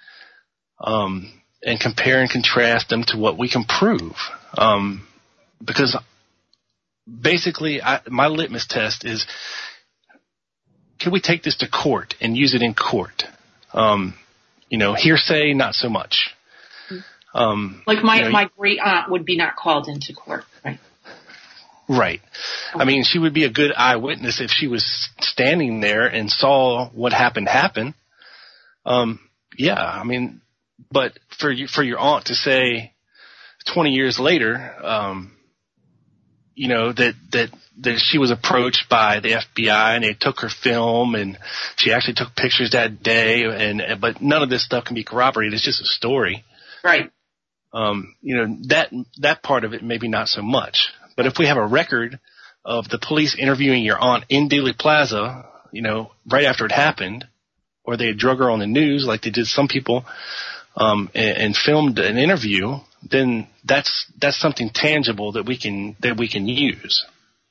um, and compare and contrast them to what we can prove. Um, because basically, I, my litmus test is: can we take this to court and use it in court? Um, you know, hearsay, not so much. Um, Like my you know, my great aunt would be not called into court, right? Right. I mean, she would be a good eyewitness if she was standing there and saw what happened happen. Um, yeah, I mean, but for you, for your aunt to say 20 years later, um, you know, that, that, that she was approached by the FBI and they took her film and she actually took pictures that day and, but none of this stuff can be corroborated. It's just a story. Right. Um, you know, that, that part of it maybe not so much. But if we have a record of the police interviewing your aunt in Dealey Plaza, you know, right after it happened, or they drug her on the news like they did some people, um, and, and filmed an interview, then that's, that's something tangible that we can, that we can use,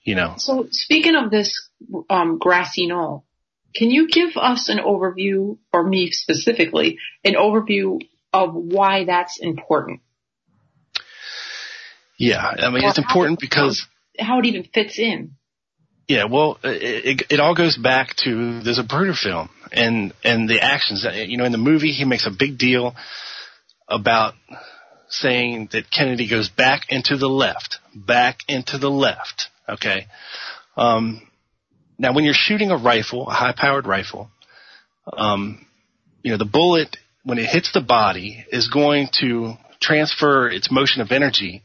you know. So speaking of this um, grassy knoll, can you give us an overview, or me specifically, an overview of why that's important? Yeah. I mean, it's Or how- important because How it even fits in? Yeah, well, it, it, it all goes back to the Zapruder film and and the actions. You know, in the movie, he makes a big deal about saying that Kennedy goes back into the left, back into the left. Okay. Um, now, when you're shooting a rifle, a high-powered rifle, um, you know, the bullet when it hits the body is going to transfer its motion of energy,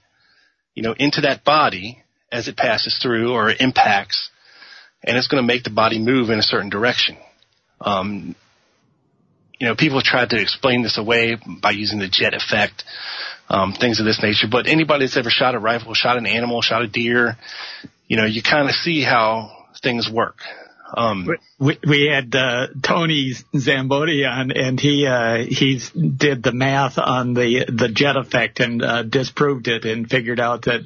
you know, into that body as it passes through or impacts, and it's going to make the body move in a certain direction. Um, you know, people have tried to explain this away by using the jet effect, um, things of this nature. But anybody that's ever shot a rifle, shot an animal, shot a deer, you know, you kind of see how things work. Um, we, we had uh, Tony Szamboti on, and he uh, he did the math on the the jet effect and uh, disproved it, and figured out that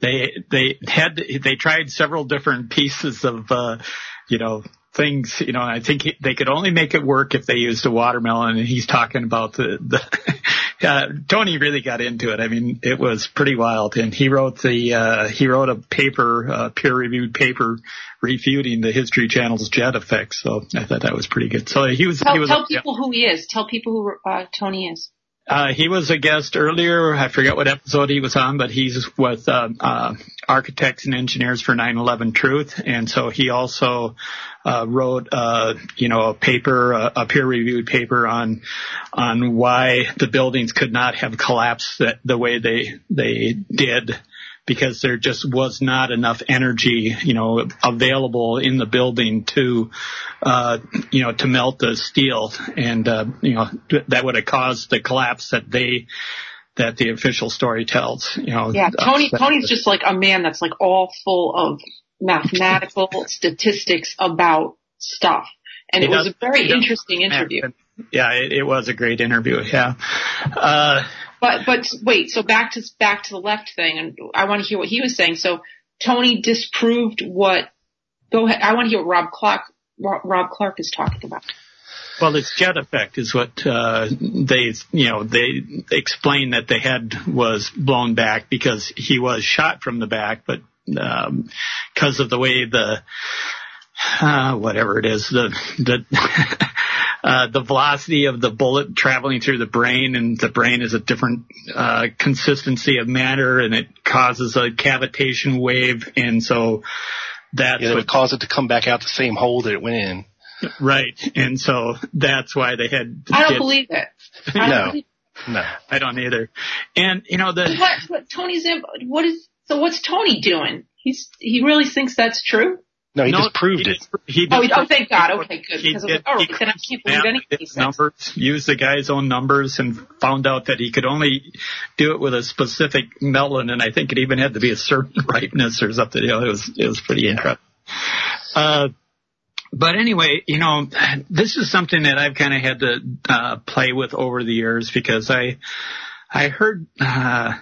they they had they tried several different pieces of uh, you know things. You know, I think he, they could only make it work if they used a watermelon, and he's talking about the the. [laughs] Uh, Tony really got into it. I mean, it was pretty wild, and he wrote the uh, he wrote a paper, uh, peer-reviewed paper, refuting the History Channel's jet effect. So I thought that was pretty good. So he was Tell, he was tell people who he is. Tell people who uh, Tony is. Uh, he was a guest earlier. I forget what episode he was on, but he's with uh, uh, Architects and Engineers for 9/11 Truth, and so he also uh, wrote, uh, you know, a paper, a, a peer-reviewed paper on on why the buildings could not have collapsed that, the way they they did because there just was not enough energy, you know, available in the building to, uh, you know, to melt the steel, and uh, you know that would have caused the collapse that they that the official story tells. You know, Yeah, Tony. uh, Tony's just like a man that's like all full of mathematical statistics about stuff, and He it was does- a very interesting interview. Yeah, it, it was a great interview. Yeah. Uh, But but wait, so back to back to the left thing, and I want to hear what he was saying. So Tony disproved what. Go ahead. I want to hear what Rob Clark Rob Clark is talking about. Well, it's jet effect is what uh, they, you know, they explained that the head was blown back because he was shot from the back, but um, because of the way the uh, whatever it is, the the [laughs] uh, the velocity of the bullet traveling through the brain, and the brain is a different uh, consistency of matter, and it causes a cavitation wave, and so that's yeah, that what would cause it to come back out the same hole that it went in. Right. And so that's why they had. I don't get- believe it. I [laughs] No. don't No. I don't either. And you know the what, what Tony's in, what is, so what's Tony doing? He's, he really thinks that's true? No, he No, just proved he it. just- he Oh, did- he- oh, thank God. Okay, good. He Because I was did- like, oh, he then I can't believe anything he numbers, used the guy's own numbers, and found out that he could only do it with a specific melon, and I think it even had to be a certain [laughs] ripeness or something. You know, it was it was pretty interesting. Uh, but anyway, you know, this is something that I've kind of had to uh, play with over the years because I I heard. Uh,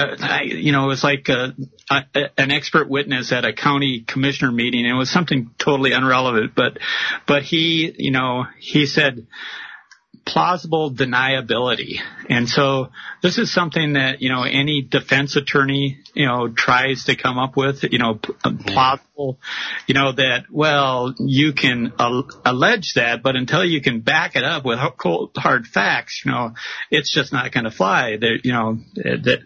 uh, I, you know, it was like a, a, an expert witness at a county commissioner meeting. It was something totally irrelevant, but, but he, you know, he said plausible deniability. And so this is something that, you know, any defense attorney, you know, tries to come up with, you know, plausible, you know, that, well, you can al- allege that, but until you can back it up with cold, hard facts, you know, it's just not going to fly. There, you know, that,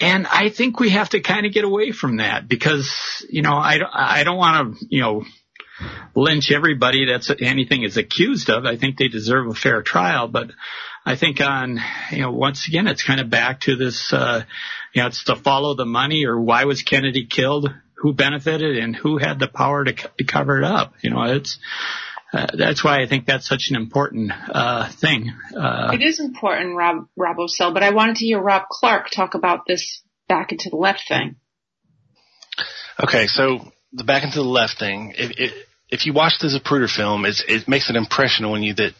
and I think we have to kind of get away from that because, you know, I, I don't want to, you know, lynch everybody that's anything is accused of. I think they deserve a fair trial, but I think on, you know, once again, it's kind of back to this, uh, you know, it's to follow the money or why was Kennedy killed? Who benefited and who had the power to, co- to cover it up? You know, it's, uh, that's why I think that's such an important, uh, thing. Uh, It is important, Rob, Rob O'Sell, but I wanted to hear Rob Clark talk about this back into the left thing. Okay, so the back into the left thing. If if, if you watch the Zapruder film, it makes an impression on you that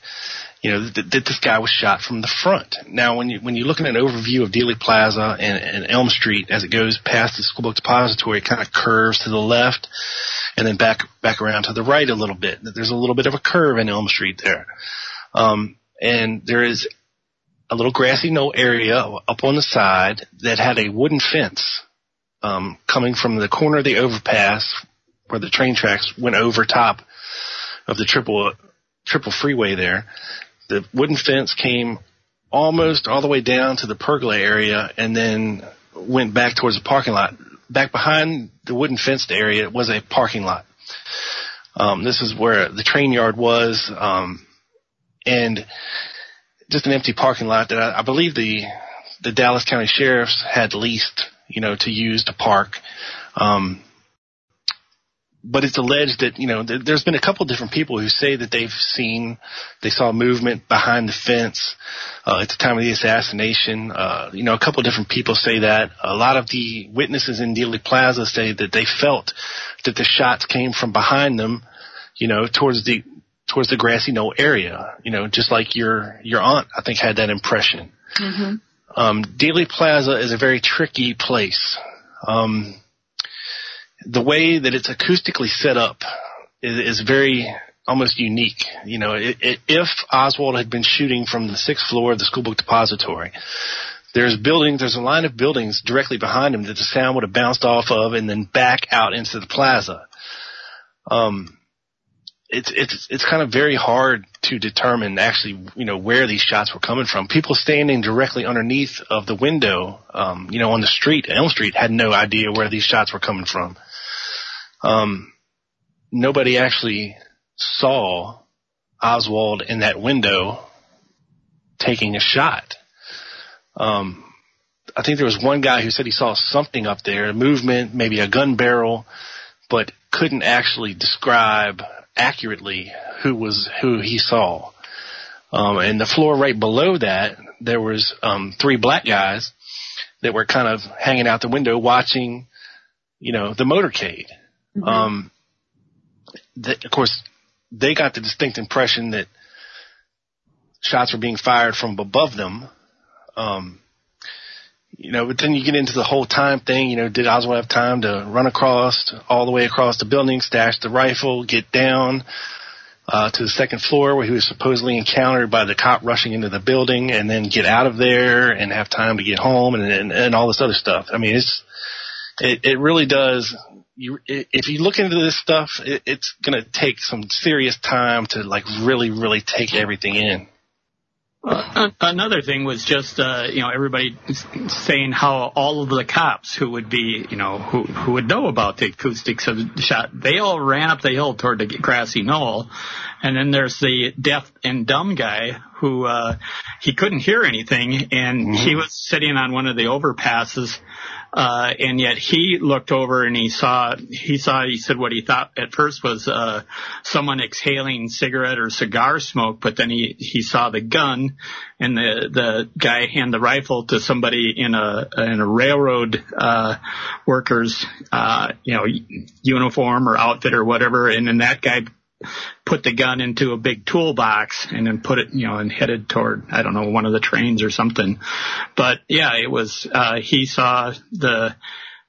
you know that, that this guy was shot from the front. Now, when you when you look at an overview of Dealey Plaza and, and Elm Street as it goes past the school book depository, it kind of curves to the left and then back back around to the right a little bit. There's a little bit of a curve in Elm Street there, um, and there is a little grassy knoll area up on the side that had a wooden fence um, coming from the corner of the overpass where the train tracks went over top of the triple triple freeway there. The wooden fence came almost all the way down to the pergola area and then went back towards the parking lot. Back behind the wooden fenced area was a parking lot. Um, this is where the train yard was, um, and just an empty parking lot that I, I believe the the Dallas County sheriffs had leased, you know, to use to park. Um, but it's alleged that you know there, there's been a couple different people who say that they've seen they saw movement behind the fence uh, at the time of the assassination. Uh, you know, a couple different people say that. A lot of the witnesses in Dealey Plaza say that they felt that the shots came from behind them. You know, towards the towards the grassy knoll area. You know, just like your your aunt, I think, had that impression. Mm-hmm. Um, Dealey Plaza is a very tricky place. Um, the way that it's acoustically set up is, is very almost unique. You know, it, it, if Oswald had been shooting from the sixth floor of the school book depository, there's buildings, there's a line of buildings directly behind him that the sound would have bounced off of and then back out into the plaza. Um, it's it's it's kind of very hard to determine actually you know where these shots were coming from. People standing directly underneath of the window, um, you know, on the street, Elm Street, had no idea where these shots were coming from. Um, nobody actually saw Oswald in that window taking a shot. Um, I think there was one guy who said he saw something up there, a movement, maybe a gun barrel, but couldn't actually describe accurately who was who he saw. Um, and the floor right below that, there was um, three black guys that were kind of hanging out the window watching, you know, the motorcade. Um, th- of course, they got the distinct impression that shots were being fired from above them. Um, you know, but then you get into the whole time thing. You know, did Oswald have time to run across all the way across the building, stash the rifle, get down uh, to the second floor where he was supposedly encountered by the cop rushing into the building, and then get out of there and have time to get home and and, and all this other stuff. I mean, it's it, it really does. You, if you look into this stuff, it, it's going to take some serious time to like really, really take everything in. Uh, another thing was just uh, you know everybody saying how all of the cops who would be you know who who would know about the acoustics of the shot they all ran up the hill toward the grassy knoll, and then there's the deaf and dumb guy who uh, he couldn't hear anything and mm-hmm. he was sitting on one of the overpasses uh, and yet he looked over and he saw, he saw, he said what he thought at first was, uh, someone exhaling cigarette or cigar smoke, but then he, he saw the gun and the, the guy hand the rifle to somebody in a, in a railroad, uh, workers, uh, you know, uniform or outfit or whatever. And then that guy put the gun into a big toolbox and then put it, you know, and headed toward, I don't know, one of the trains or something. But yeah, it was, uh, he saw the,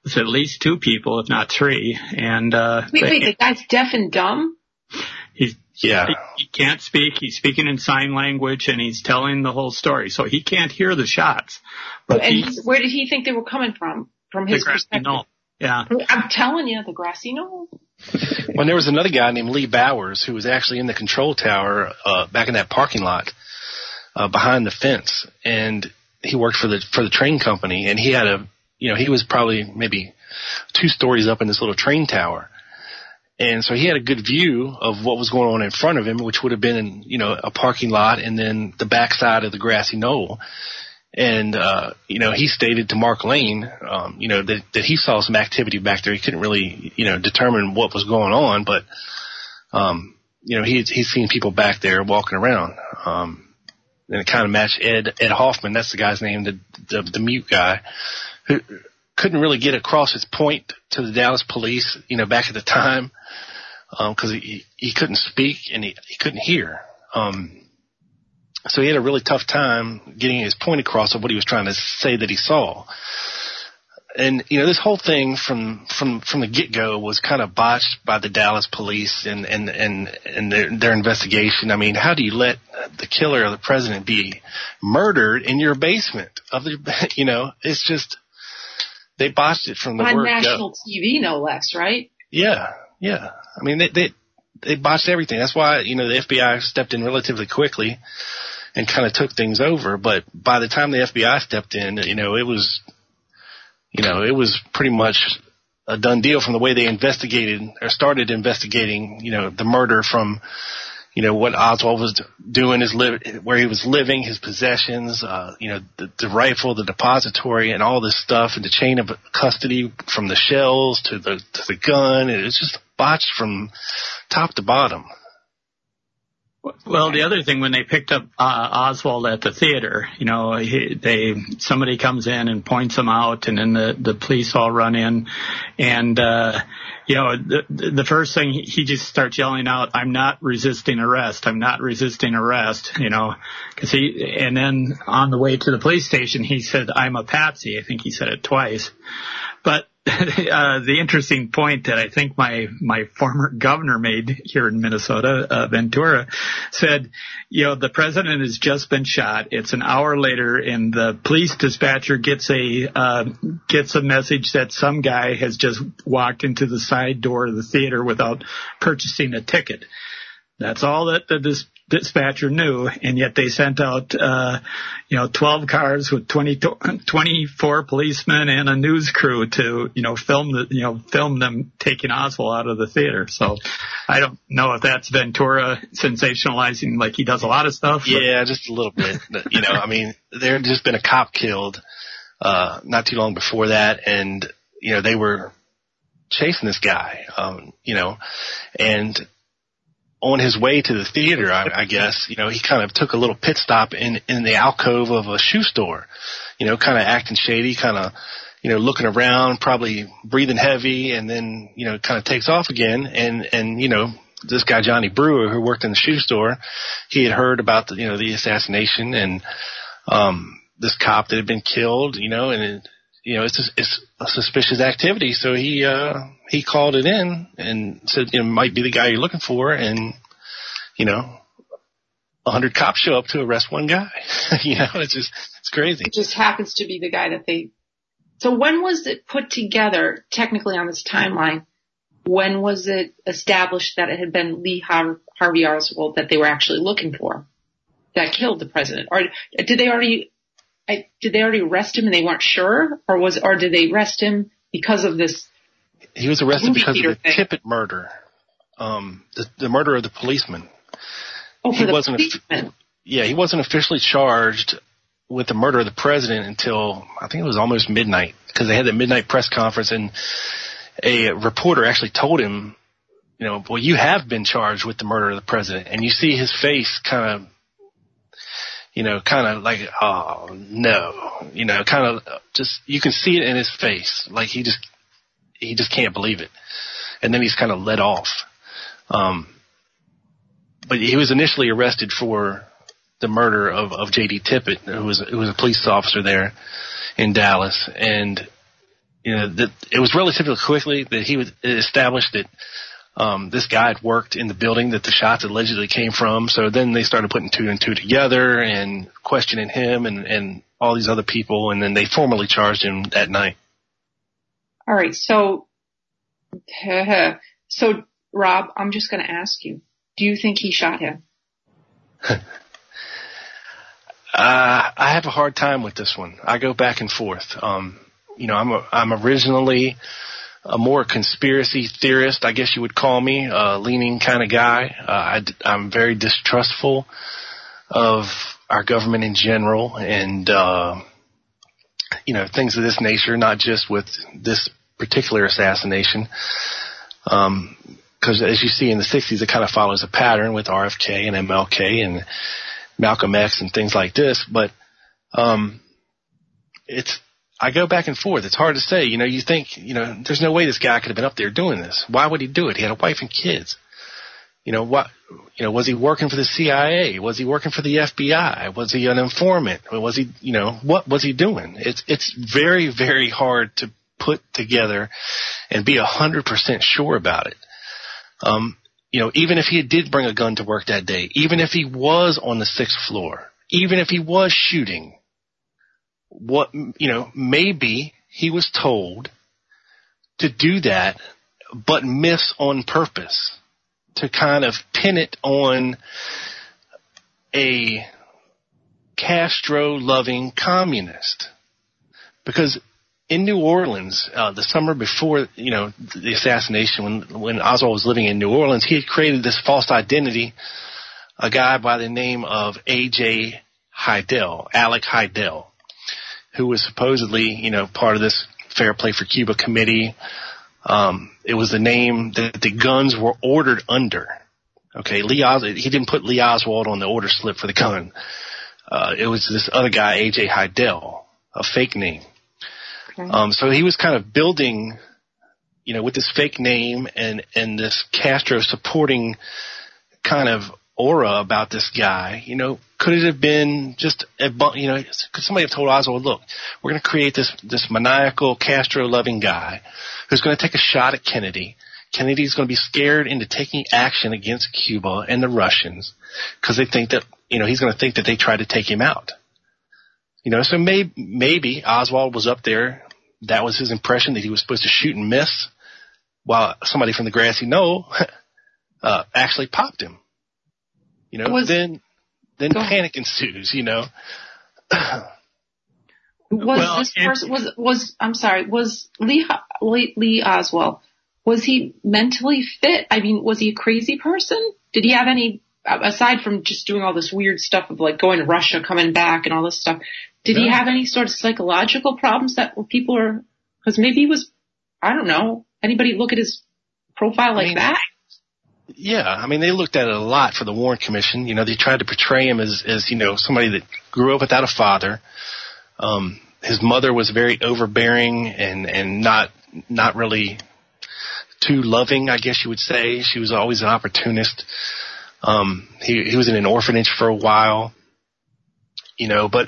it's at least two people, if not three. And, uh, wait, wait, the guy's deaf and dumb? He's, yeah. He, he can't speak. He's speaking in sign language and he's telling the whole story. So he can't hear the shots. But and where did he think they were coming from? From his perspective? Knoll. Yeah. I'm telling you, the grassy knoll. [laughs] Well, there was another guy named Lee Bowers who was actually in the control tower uh, back in that parking lot uh, behind the fence, and he worked for the for the train company, and he had a you know he was probably maybe two stories up in this little train tower. And so he had a good view of what was going on in front of him, which would have been in, you know, a parking lot and then the backside of the grassy knoll. And, uh, you know, he stated to Mark Lane, um, you know, that, that he saw some activity back there. He couldn't really, you know, determine what was going on, but, um, you know, he's, he's seen people back there walking around. Um, and it kind of matched Ed, Ed Hoffman. That's the guy's name, the, the, the mute guy who couldn't really get across his point to the Dallas police, you know, back at the time. Um, cause he, he couldn't speak and he, he couldn't hear. Um, so he had a really tough time getting his point across of what he was trying to say that he saw. And you know this whole thing from from from the get go was kind of botched by the Dallas police and and and and their, their investigation. I mean, how do you let the killer of the president be murdered in your basement of the? [laughs] You know, it's just they botched it from the on word national go. TV, no less, right? Yeah, yeah. I mean, they they they botched everything. That's why you know the FBI stepped in relatively quickly and kind of took things over. But by the time the FBI stepped in, you know, it was, you know, it was pretty much a done deal from the way they investigated or started investigating, you know, the murder from, you know, what Oswald was doing, his live, where he was living, his possessions, uh, you know, the, the rifle, the depository and all this stuff and the chain of custody from the shells to the, to the gun. It was just botched from top to bottom. Well, the other thing when they picked up uh, Oswald at the theater, you know, he, they somebody comes in and points him out, and then the the police all run in, and uh, you know, the the first thing he just starts yelling out, "I'm not resisting arrest! I'm not resisting arrest!" You know, because he, and then on the way to the police station, he said, "I'm a patsy." I think he said it twice, but [laughs] uh, the interesting point that I think my my former governor made here in Minnesota, uh, Ventura, said, you know, the president has just been shot. It's an hour later, and the police dispatcher gets a uh, gets a message that some guy has just walked into the side door of the theater without purchasing a ticket. That's all that the dis- dispatcher knew, and yet they sent out, uh, you know, 12 cars with 20, 24 policemen and a news crew to, you know, film the, you know, film them taking Oswald out of the theater. So I don't know if that's Ventura sensationalizing like he does a lot of stuff. Yeah, just a little bit. you know, I mean, there had just been a cop killed, uh, not too long before that, and, you know, they were chasing this guy, um, you know, and on his way to the theater, I, I guess, you know, he kind of took a little pit stop in, in the alcove of a shoe store, you know, kind of acting shady, kind of, you know, looking around, probably breathing heavy and then, you know, kind of takes off again. And, and, you know, this guy, Johnny Brewer, who worked in the shoe store, he had heard about the, you know, the assassination and, um, this cop that had been killed, you know, and it, you know, it's just, it's suspicious activity. So he uh he called it in and said, you know, might be the guy you're looking for, and you know, a hundred cops show up to arrest one guy. [laughs] you know, it's just it's crazy. It just happens to be the guy that they. So when was it put together? Technically, on this timeline, when was it established that it had been Lee Har- Harvey Oswald that they were actually looking for? that killed the president? Or did they already, I, did they already arrest him and they weren't sure? Or was, or did they arrest him because of this? He was arrested because of the thing? Tippit murder, um, the, the murder of the policeman. Oh, for he the wasn't. policeman. yeah, he wasn't officially charged with the murder of the president until I think it was almost midnight because they had the midnight press conference and a reporter actually told him, you know, well, you have been charged with the murder of the president, and you see his face kind of, you know, kind of like, oh no, you know, kind of just you can see it in his face, like he just he just can't believe it, and then he's kind of let off. Um, but he was initially arrested for the murder of, of J.D. Tippit, who was who was a police officer there in Dallas, and you know that it was relatively quickly that he was established that um, this guy had worked in the building that the shots allegedly came from. So then they started putting two and two together and questioning him and and all these other people, and then they formally charged him that night. All right. So, [laughs] so Rob, I'm just going to ask you, do you think he shot him? [laughs] Uh, I have a hard time with this one. I go back and forth. Um, you know, I'm a, I'm originally a more conspiracy theorist, I guess you would call me, uh, leaning kind of guy. Uh, I, I'm very distrustful of our government in general and, uh, you know, things of this nature, not just with this particular assassination. Um, cause as you see in the 60s, it kind of follows a pattern with RFK and MLK and Malcolm X and things like this, but, um, it's, I go back and forth. It's hard to say. You know, you think, you know, there's no way this guy could have been up there doing this. Why would he do it? He had a wife and kids. You know, what, you know, was he working for the CIA? Was he working for the FBI? Was he an informant? Was he, you know, what was he doing? It's, it's very, very hard to put together and be a hundred percent sure about it. Um, you know, even if he did bring a gun to work that day, even if he was on the sixth floor, even if he was shooting, what, you know, maybe he was told to do that, but miss on purpose to kind of pin it on a Castro loving communist. Because in New Orleans, uh, the summer before, you know, the assassination, when, when Oswald was living in New Orleans, he had created this false identity, a guy by the name of A.J. Hidell, Alec Hidell, who was supposedly, you know, part of this Fair Play for Cuba committee. Um, it was the name that the guns were ordered under. Okay, Lee Os- he didn't put Lee Oswald on the order slip for the gun. Uh, it was this other guy, A.J. Hidell, a fake name. Um, so he was kind of building, you know, with this fake name and, and this Castro supporting kind of aura about this guy, you know, could it have been just a, you know, could somebody have told Oswald, look, we're going to create this, this maniacal Castro loving guy who's going to take a shot at Kennedy. Kennedy's going to be scared into taking action against Cuba and the Russians because they think that, you know, he's going to think that they tried to take him out. You know, so maybe, maybe Oswald was up there. That was his impression that he was supposed to shoot and miss while somebody from the grassy knoll, [laughs] uh, actually popped him. You know, Was- then, then panic ensues, you know. Was Well, this person was was I'm sorry was Lee Lee, Lee Oswald was he mentally fit? I mean, was he a crazy person? Did he have any aside from just doing all this weird stuff of like going to Russia, coming back, and all this stuff? Did he have any sort of psychological problems that people are? Because maybe he was. I don't know. Anybody look at his profile like that? Yeah, I mean, they looked at it a lot for the Warren Commission. You know, they tried to portray him as, as you know, somebody that grew up without a father. Um, his mother was very overbearing and and not not really too loving, I guess you would say. She was always an opportunist. Um, he he was in an orphanage for a while, you know, but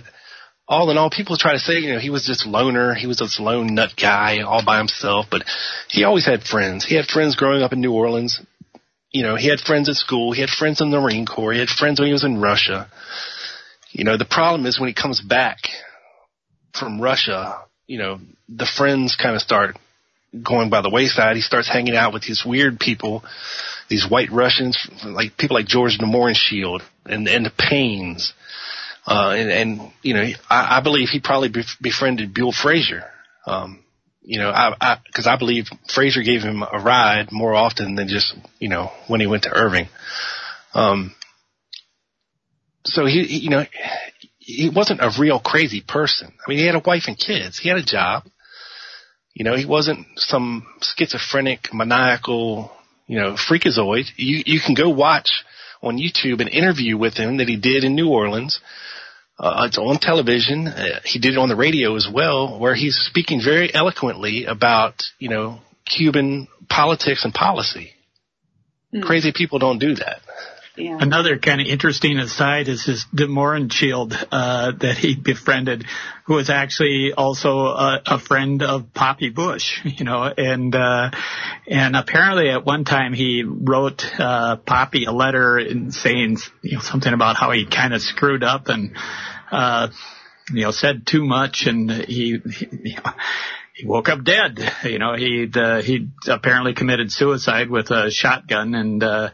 all in all, people try to say, you know, he was this loner, he was this lone nut guy all by himself, but he always had friends. He had friends growing up in New Orleans. You know, he had friends at school, he had friends in the Marine Corps, he had friends when he was in Russia. You know, the problem is when he comes back from Russia, you know, the friends kind of start going by the wayside. He starts hanging out with these weird people these white Russians, like people like George Shield and and the Paines. Uh, and, and, you know, I, I believe he probably bef- befriended Buell Frazier. Um, you know, I, I, cause I believe Frazier gave him a ride more often than just, you know, when he went to Irving. Um, so he, he, you know, he wasn't a real crazy person. I mean, he had a wife and kids. He had a job. You know, he wasn't some schizophrenic, maniacal, you know, freakazoid. You, you can go watch on YouTube an interview with him that he did in New Orleans. Uh, it's on television. Uh, he did it on the radio as well, where he's speaking very eloquently about, you know, Cuban politics and policy. Mm. Crazy people don't do that. Yeah. Another kind of interesting aside is his De Mohrenschildt uh, that he befriended, who was actually also a, a friend of Poppy Bush, you know, and uh, and apparently at one time he wrote uh, Poppy a letter in saying you know something about how he kind of screwed up and uh, you know said too much and he, he you know, he woke up dead. You know, he uh, he apparently committed suicide with a shotgun and uh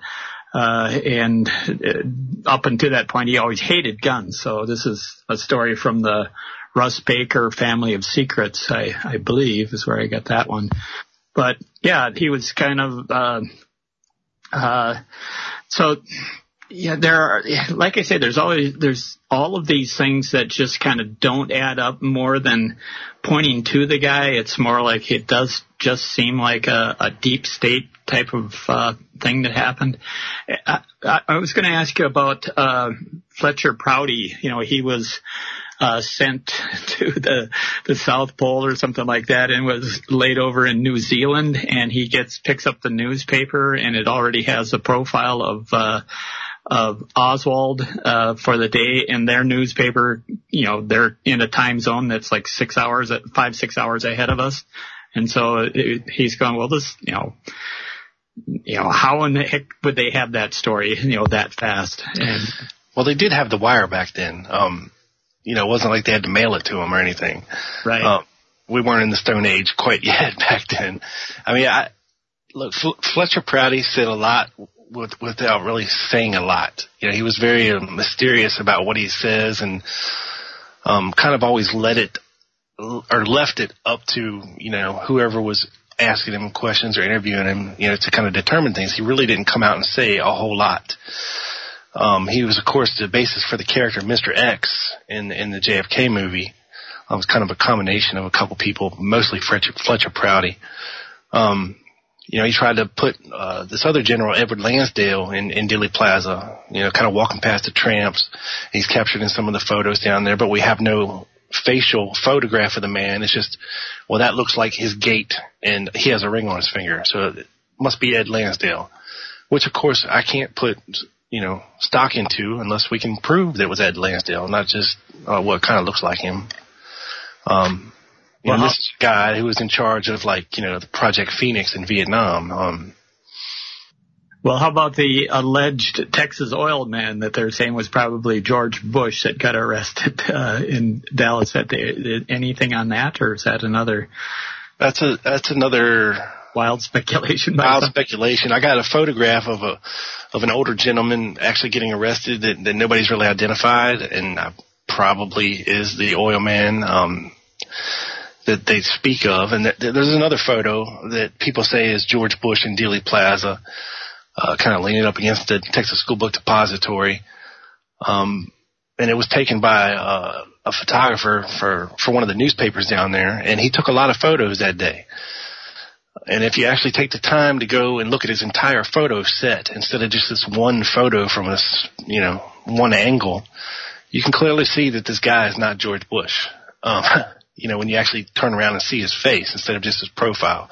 uh, and uh, up until that point, he always hated guns. So this is a story from the Russ Baker family of secrets, I, I believe is where I got that one. But yeah, he was kind of, uh, uh, so yeah, there are, like I say, there's always, there's all of these things that just kind of don't add up more than pointing to the guy. It's more like it does just seem like a, a deep state type of uh, thing that happened. I, I, I was going to ask you about uh, Fletcher Prouty. You know, he was uh, sent [laughs] to the the South Pole or something like that, and was laid over in New Zealand. And he gets picks up the newspaper, and it already has a profile of. Uh, of Oswald uh, for the day in their newspaper. You know, they're in a time zone that's like six hours, at five six hours ahead of us, and so it, he's going. Well, this, you know, you know, how in the heck would they have that story, you know, that fast? And well, they did have the wire back then. Um, you know, it wasn't like they had to mail it to him or anything. Right. Um, we weren't in the Stone Age quite [laughs] yet back then. I mean, I look, Fletcher Prouty said a lot with, without really saying a lot. You know, he was very uh, mysterious about what he says and um, kind of always let it or left it up to you know whoever was asking him questions or interviewing him, you know, to kind of determine things. He really didn't come out and say a whole lot. Um, he was, of course, the basis for the character Mr. X in in the JFK movie. It was kind of a combination of a couple people, mostly Fletcher, Fletcher Prouty. Um, you know, he tried to put uh, this other general, Edward Lansdale, in, in Dealey Plaza. You know, kind of walking past the tramps. He's captured in some of the photos down there, but we have no facial photograph of the man. It's just, well, that looks like his gait, and he has a ring on his finger, so it must be Ed Lansdale. Which, of course, I can't put, you know, stock into unless we can prove that it was Ed Lansdale, not just uh, what kind of looks like him. Um, you well, know, this guy who was in charge of like, you know, the Project Phoenix in Vietnam. Um, well, how about the alleged Texas oil man that they're saying was probably George Bush that got arrested uh, in Dallas? That they, anything on that, or is that another? That's a that's another wild speculation. Wild speculation. I got a photograph of a of an older gentleman actually getting arrested that, that nobody's really identified, and probably is the oil man. Um, that they speak of, and that, there's another photo that people say is George Bush in Dealey Plaza uh, kind of leaning up against the Texas School Book Depository. Um, and it was taken by uh, a photographer for, for one of the newspapers down there, and he took a lot of photos that day. And if you actually take the time to go and look at his entire photo set instead of just this one photo from this, you know, one angle, you can clearly see that this guy is not George Bush. Um, [laughs] you know, when you actually turn around and see his face instead of just his profile.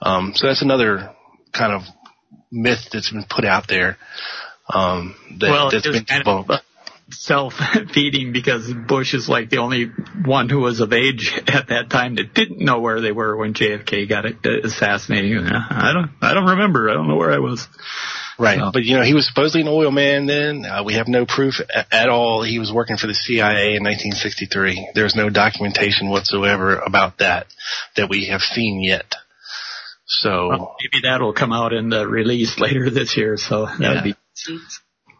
Um, so that's another kind of myth that's been put out there. Um, that, well, that's been kind of self-feeding because Bush is like the only one who was of age at that time that didn't know where they were when JFK got assassinated. I don't, I don't remember. I don't know where I was. Right, so. but you know he was supposedly an oil man. Then uh, we have no proof a- at all. He was working for the CIA in 1963. There's no documentation whatsoever about that that we have seen yet. So well, maybe that'll come out in the release later this year. So that'd yeah. be.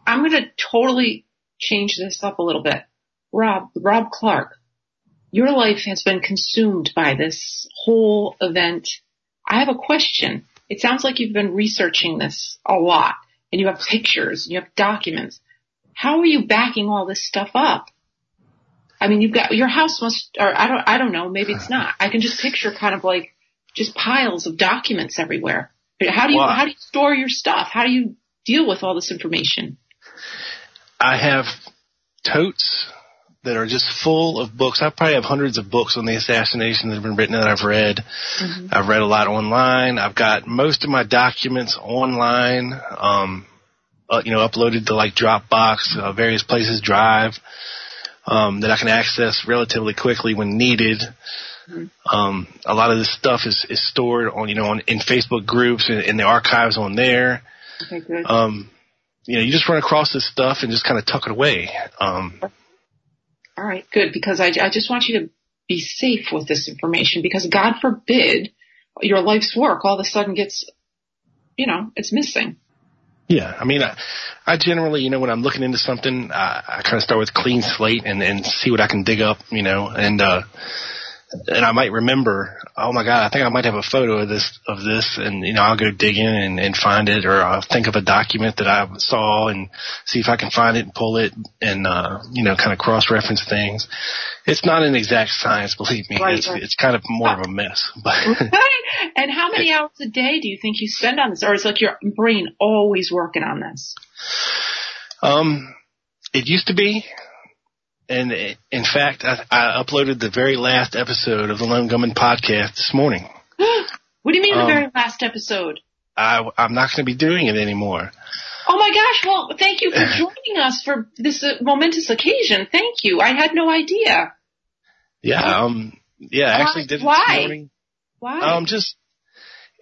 I'm going to totally change this up a little bit. Rob, Rob Clark, your life has been consumed by this whole event. I have a question. It sounds like you've been researching this a lot and you have pictures, you have documents. How are you backing all this stuff up? I mean, you've got your house must, or I don't, I don't know, maybe it's not. I can just picture kind of like just piles of documents everywhere. How do you, how do you store your stuff? How do you deal with all this information? I have totes that are just full of books. I probably have hundreds of books on the assassination that have been written that I've read. Mm-hmm. I've read a lot online. I've got most of my documents online, um, uh, you know, uploaded to like Dropbox, uh, various places, Drive, um, that I can access relatively quickly when needed. Mm-hmm. Um, a lot of this stuff is, is stored on, you know, on, in Facebook groups and in the archives on there. Okay, good. Um, you know, you just run across this stuff and just kind of tuck it away. Um, all right, good, because I, I just want you to be safe with this information because God forbid your life's work all of a sudden gets, you know, it's missing. Yeah, I mean, I, I generally, you know, when I'm looking into something, I, I kind of start with clean slate and, and see what I can dig up, you know, and, uh, and I might remember, oh my God, I think I might have a photo of this, of this. And, you know, I'll go dig in and, and find it or I'll think of a document that I saw and see if I can find it and pull it and, uh, you know, kind of cross reference things. It's not an exact science, believe me. Right, it's, right. it's kind of more of a mess, but. [laughs] and how many hours a day do you think you spend on this? Or is like your brain always working on this? Um, it used to be, and in fact, I, I, uploaded the very last episode of the Lone Gunman podcast this morning. [gasps] what do you mean um, the very last episode? I, I'm not going to be doing it anymore. Oh my gosh! Well, thank you for [laughs] joining us for this uh, momentous occasion. Thank you. I had no idea. Yeah. Um. Yeah. I actually did it Why? this morning. Why? Um. Just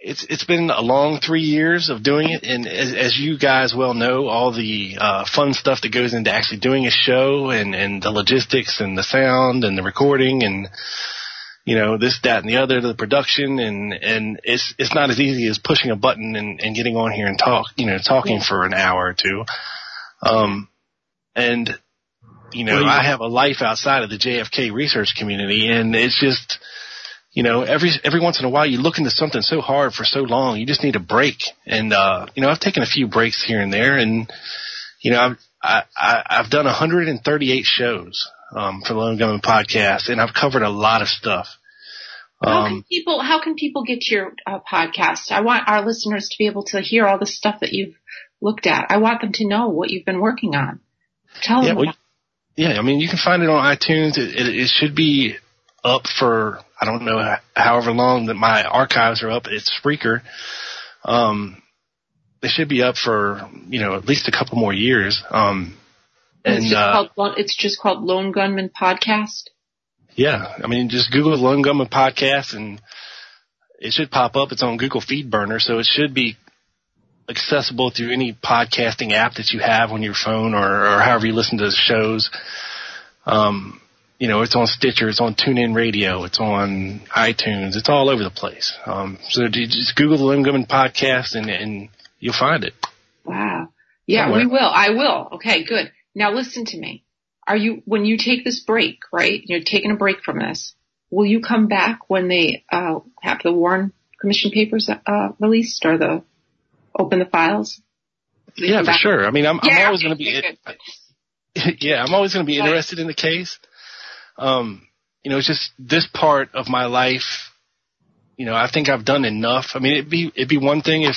it's it's been a long three years of doing it, and as, as you guys well know, all the uh, fun stuff that goes into actually doing a show, and and the logistics, and the sound, and the recording, and you know this, that, and the other, to the production, and and it's it's not as easy as pushing a button and, and getting on here and talk, you know, talking for an hour or two. Um, and you know, I have a life outside of the JFK research community, and it's just you know, every every once in a while you look into something so hard for so long, you just need a break. And uh, you know, I've taken a few breaks here and there, and you know, I've I, I, I've done 138 shows um, for the Lone Gunman podcast, and I've covered a lot of stuff. Um, how can people How can people get to your uh, podcast? I want our listeners to be able to hear all the stuff that you've looked at. I want them to know what you've been working on. Tell yeah, them. Well, yeah, I mean, you can find it on iTunes. It, it, it should be up for I don't know however long that my archives are up. It's Spreaker. Um, they should be up for you know at least a couple more years. Um, and it's just, uh, called, it's just called Lone Gunman Podcast. Yeah, I mean just Google Lone Gunman Podcast and it should pop up. It's on Google Feedburner, so it should be accessible through any podcasting app that you have on your phone or, or however you listen to shows. Um, you know, it's on Stitcher, it's on TuneIn Radio, it's on iTunes, it's all over the place. Um, so just Google the Lone Gunman podcast and, and you'll find it. Wow. Yeah, Somewhere. we will. I will. Okay, good. Now listen to me. Are you, when you take this break, right? You're taking a break from this. Will you come back when they, uh, have the Warren Commission papers, uh, released or the, open the files? Yeah, for sure. I mean, I'm, [laughs] yeah, I'm always okay, going to be, yeah, I'm always going to be interested in the case. Um, you know, it's just this part of my life. You know, I think I've done enough. I mean, it'd be it'd be one thing if,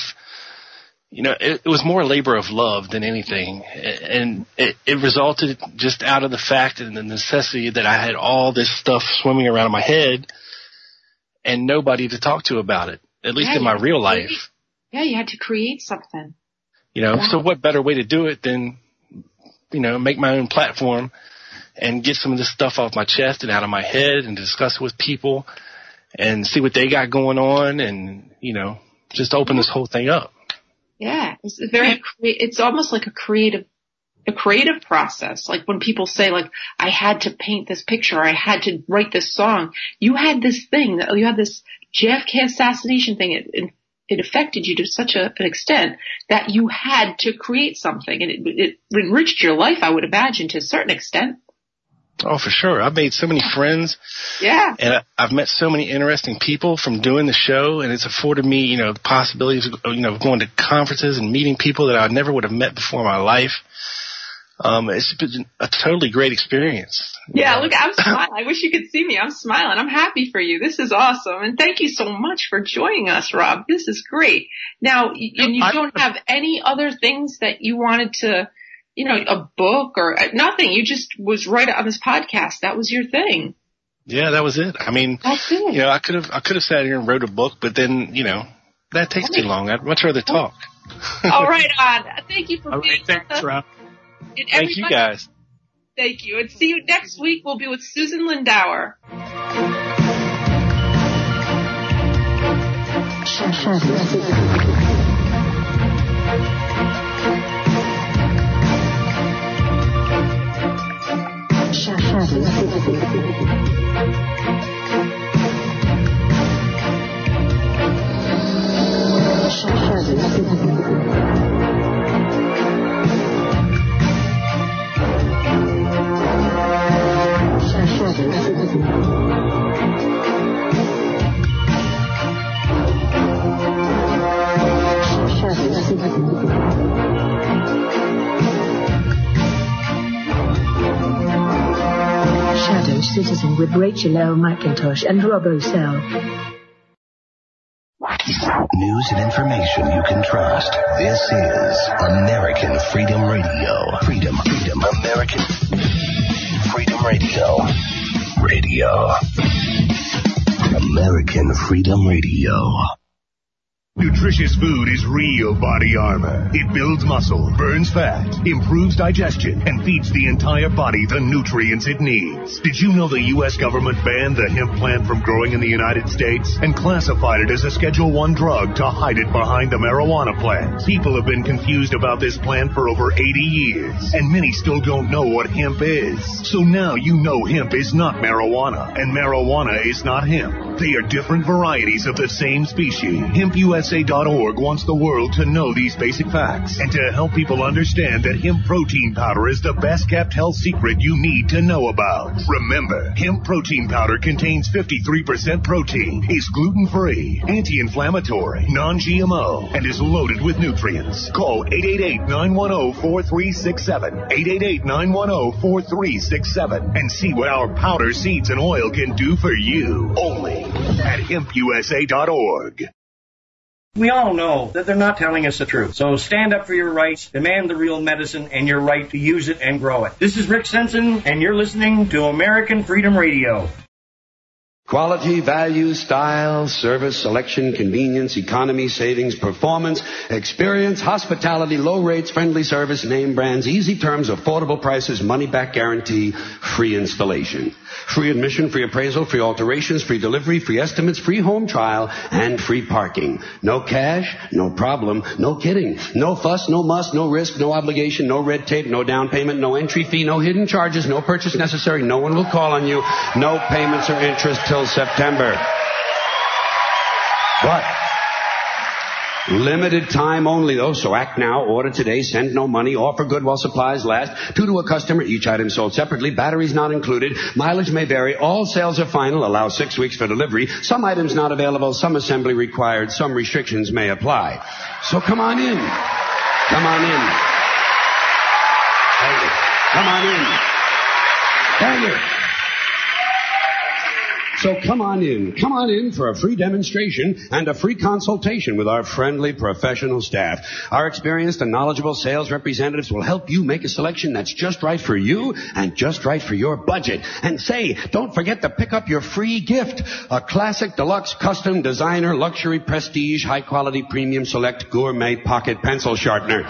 you know, it, it was more labor of love than anything, and it, it resulted just out of the fact and the necessity that I had all this stuff swimming around in my head, and nobody to talk to about it. At least yeah, in my real life. Yeah, you had to create something. You know, wow. so what better way to do it than, you know, make my own platform and get some of this stuff off my chest and out of my head and discuss it with people and see what they got going on and, you know, just open this whole thing up. Yeah, it's very, it's almost like a creative, a creative process. Like when people say like, I had to paint this picture, or I had to write this song. You had this thing you had this JFK assassination thing. It, it it affected you to such a, an extent that you had to create something and it, it enriched your life, I would imagine, to a certain extent. Oh, for sure. I've made so many friends. Yeah. And I've met so many interesting people from doing the show, and it's afforded me, you know, the possibilities of, you know, going to conferences and meeting people that I never would have met before in my life. Um, it's been a totally great experience. Yeah, look, I'm smiling. I wish you could see me. I'm smiling. I'm happy for you. This is awesome. And thank you so much for joining us, Rob. This is great. Now, and you don't have any other things that you wanted to, you know, a book or uh, nothing. You just was right on this podcast. That was your thing. Yeah, that was it. I mean, That's it. you know, I could have, I could have sat here and wrote a book, but then, you know, that takes too long. I'd much rather talk. [laughs] All right, on. Thank you for All being right, with us. Rob. Thank you guys. Thank you. And see you next week. We'll be with Susan Lindauer. 善善的，善善的，善善的，善善的。Citizen with Rachel L. McIntosh and Rob O'Sell. News and information you can trust. This is American Freedom Radio. Freedom, freedom, American Freedom Radio. Radio. American Freedom Radio. Nutritious food is real body armor. It builds muscle, burns fat, improves digestion, and feeds the entire body the nutrients it needs. Did you know the U.S. government banned the hemp plant from growing in the United States and classified it as a Schedule 1 drug to hide it behind the marijuana plant? People have been confused about this plant for over 80 years, and many still don't know what hemp is. So now you know hemp is not marijuana, and marijuana is not hemp. They are different varieties of the same species. HempUSA.org wants the world to know these basic facts and to help people understand that hemp protein powder is the best kept health secret you need to know about. Remember, hemp protein powder contains 53% protein, is gluten free, anti inflammatory, non GMO, and is loaded with nutrients. Call 888 910 4367. 888 910 4367 and see what our powder, seeds, and oil can do for you. Only at hempusa.org. We all know that they're not telling us the truth. So stand up for your rights, demand the real medicine, and your right to use it and grow it. This is Rick Simpson, and you're listening to American Freedom Radio. Quality, value, style, service, selection, convenience, economy, savings, performance, experience, hospitality, low rates, friendly service, name brands, easy terms, affordable prices, money back guarantee, free installation. Free admission, free appraisal, free alterations, free delivery, free estimates, free home trial, and free parking. No cash, no problem, no kidding. No fuss, no muss, no risk, no obligation, no red tape, no down payment, no entry fee, no hidden charges, no purchase necessary, no one will call on you, no payments or interest till September. But Limited time only though, so act now, order today, send no money, offer good while supplies last, two to a customer, each item sold separately, batteries not included, mileage may vary, all sales are final, allow six weeks for delivery, some items not available, some assembly required, some restrictions may apply. So come on in. Come on in. Come on in. Thank you. So come on in. Come on in for a free demonstration and a free consultation with our friendly professional staff. Our experienced and knowledgeable sales representatives will help you make a selection that's just right for you and just right for your budget. And say, don't forget to pick up your free gift. A classic, deluxe, custom, designer, luxury, prestige, high quality, premium, select, gourmet pocket pencil sharpener.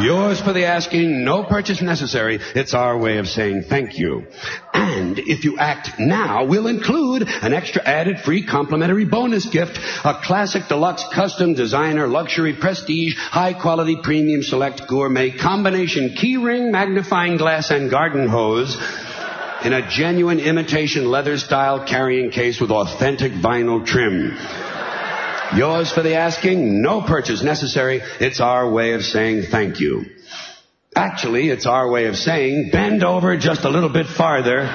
Yours for the asking, no purchase necessary. It's our way of saying thank you. And if you act now, we'll include an extra added free complimentary bonus gift, a classic deluxe custom designer luxury prestige high quality premium select gourmet combination keyring magnifying glass and garden hose in a genuine imitation leather style carrying case with authentic vinyl trim. Yours for the asking, no purchase necessary. It's our way of saying thank you. Actually, it's our way of saying bend over just a little bit farther.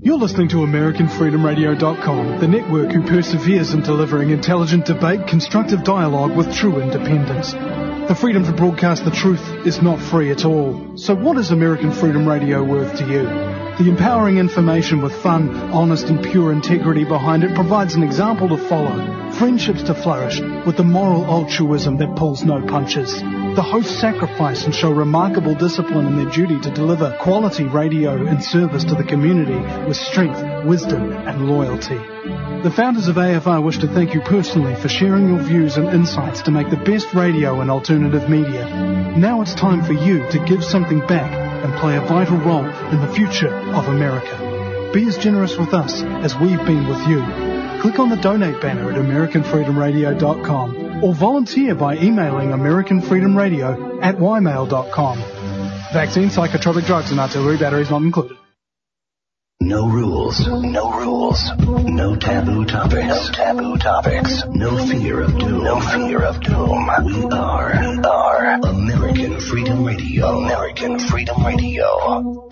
You're listening to AmericanFreedomRadio.com, the network who perseveres in delivering intelligent debate, constructive dialogue with true independence. The freedom to broadcast the truth is not free at all. So what is American Freedom Radio worth to you? The empowering information with fun, honest and pure integrity behind it provides an example to follow. Friendships to flourish with the moral altruism that pulls no punches. The hosts sacrifice and show remarkable discipline in their duty to deliver quality radio and service to the community with strength, wisdom and loyalty. The founders of AFR wish to thank you personally for sharing your views and insights to make the best radio and alternative media. Now it's time for you to give something back and play a vital role in the future of America. Be as generous with us as we've been with you. Click on the donate banner at AmericanFreedomRadio.com or volunteer by emailing AmericanFreedomRadio at ymail.com. Vaccine, psychotropic drugs, and artillery batteries not included. No rules. No rules. No taboo topics. No taboo topics. No fear of doom. No fear of doom. We are. We are American Freedom Radio. American Freedom Radio.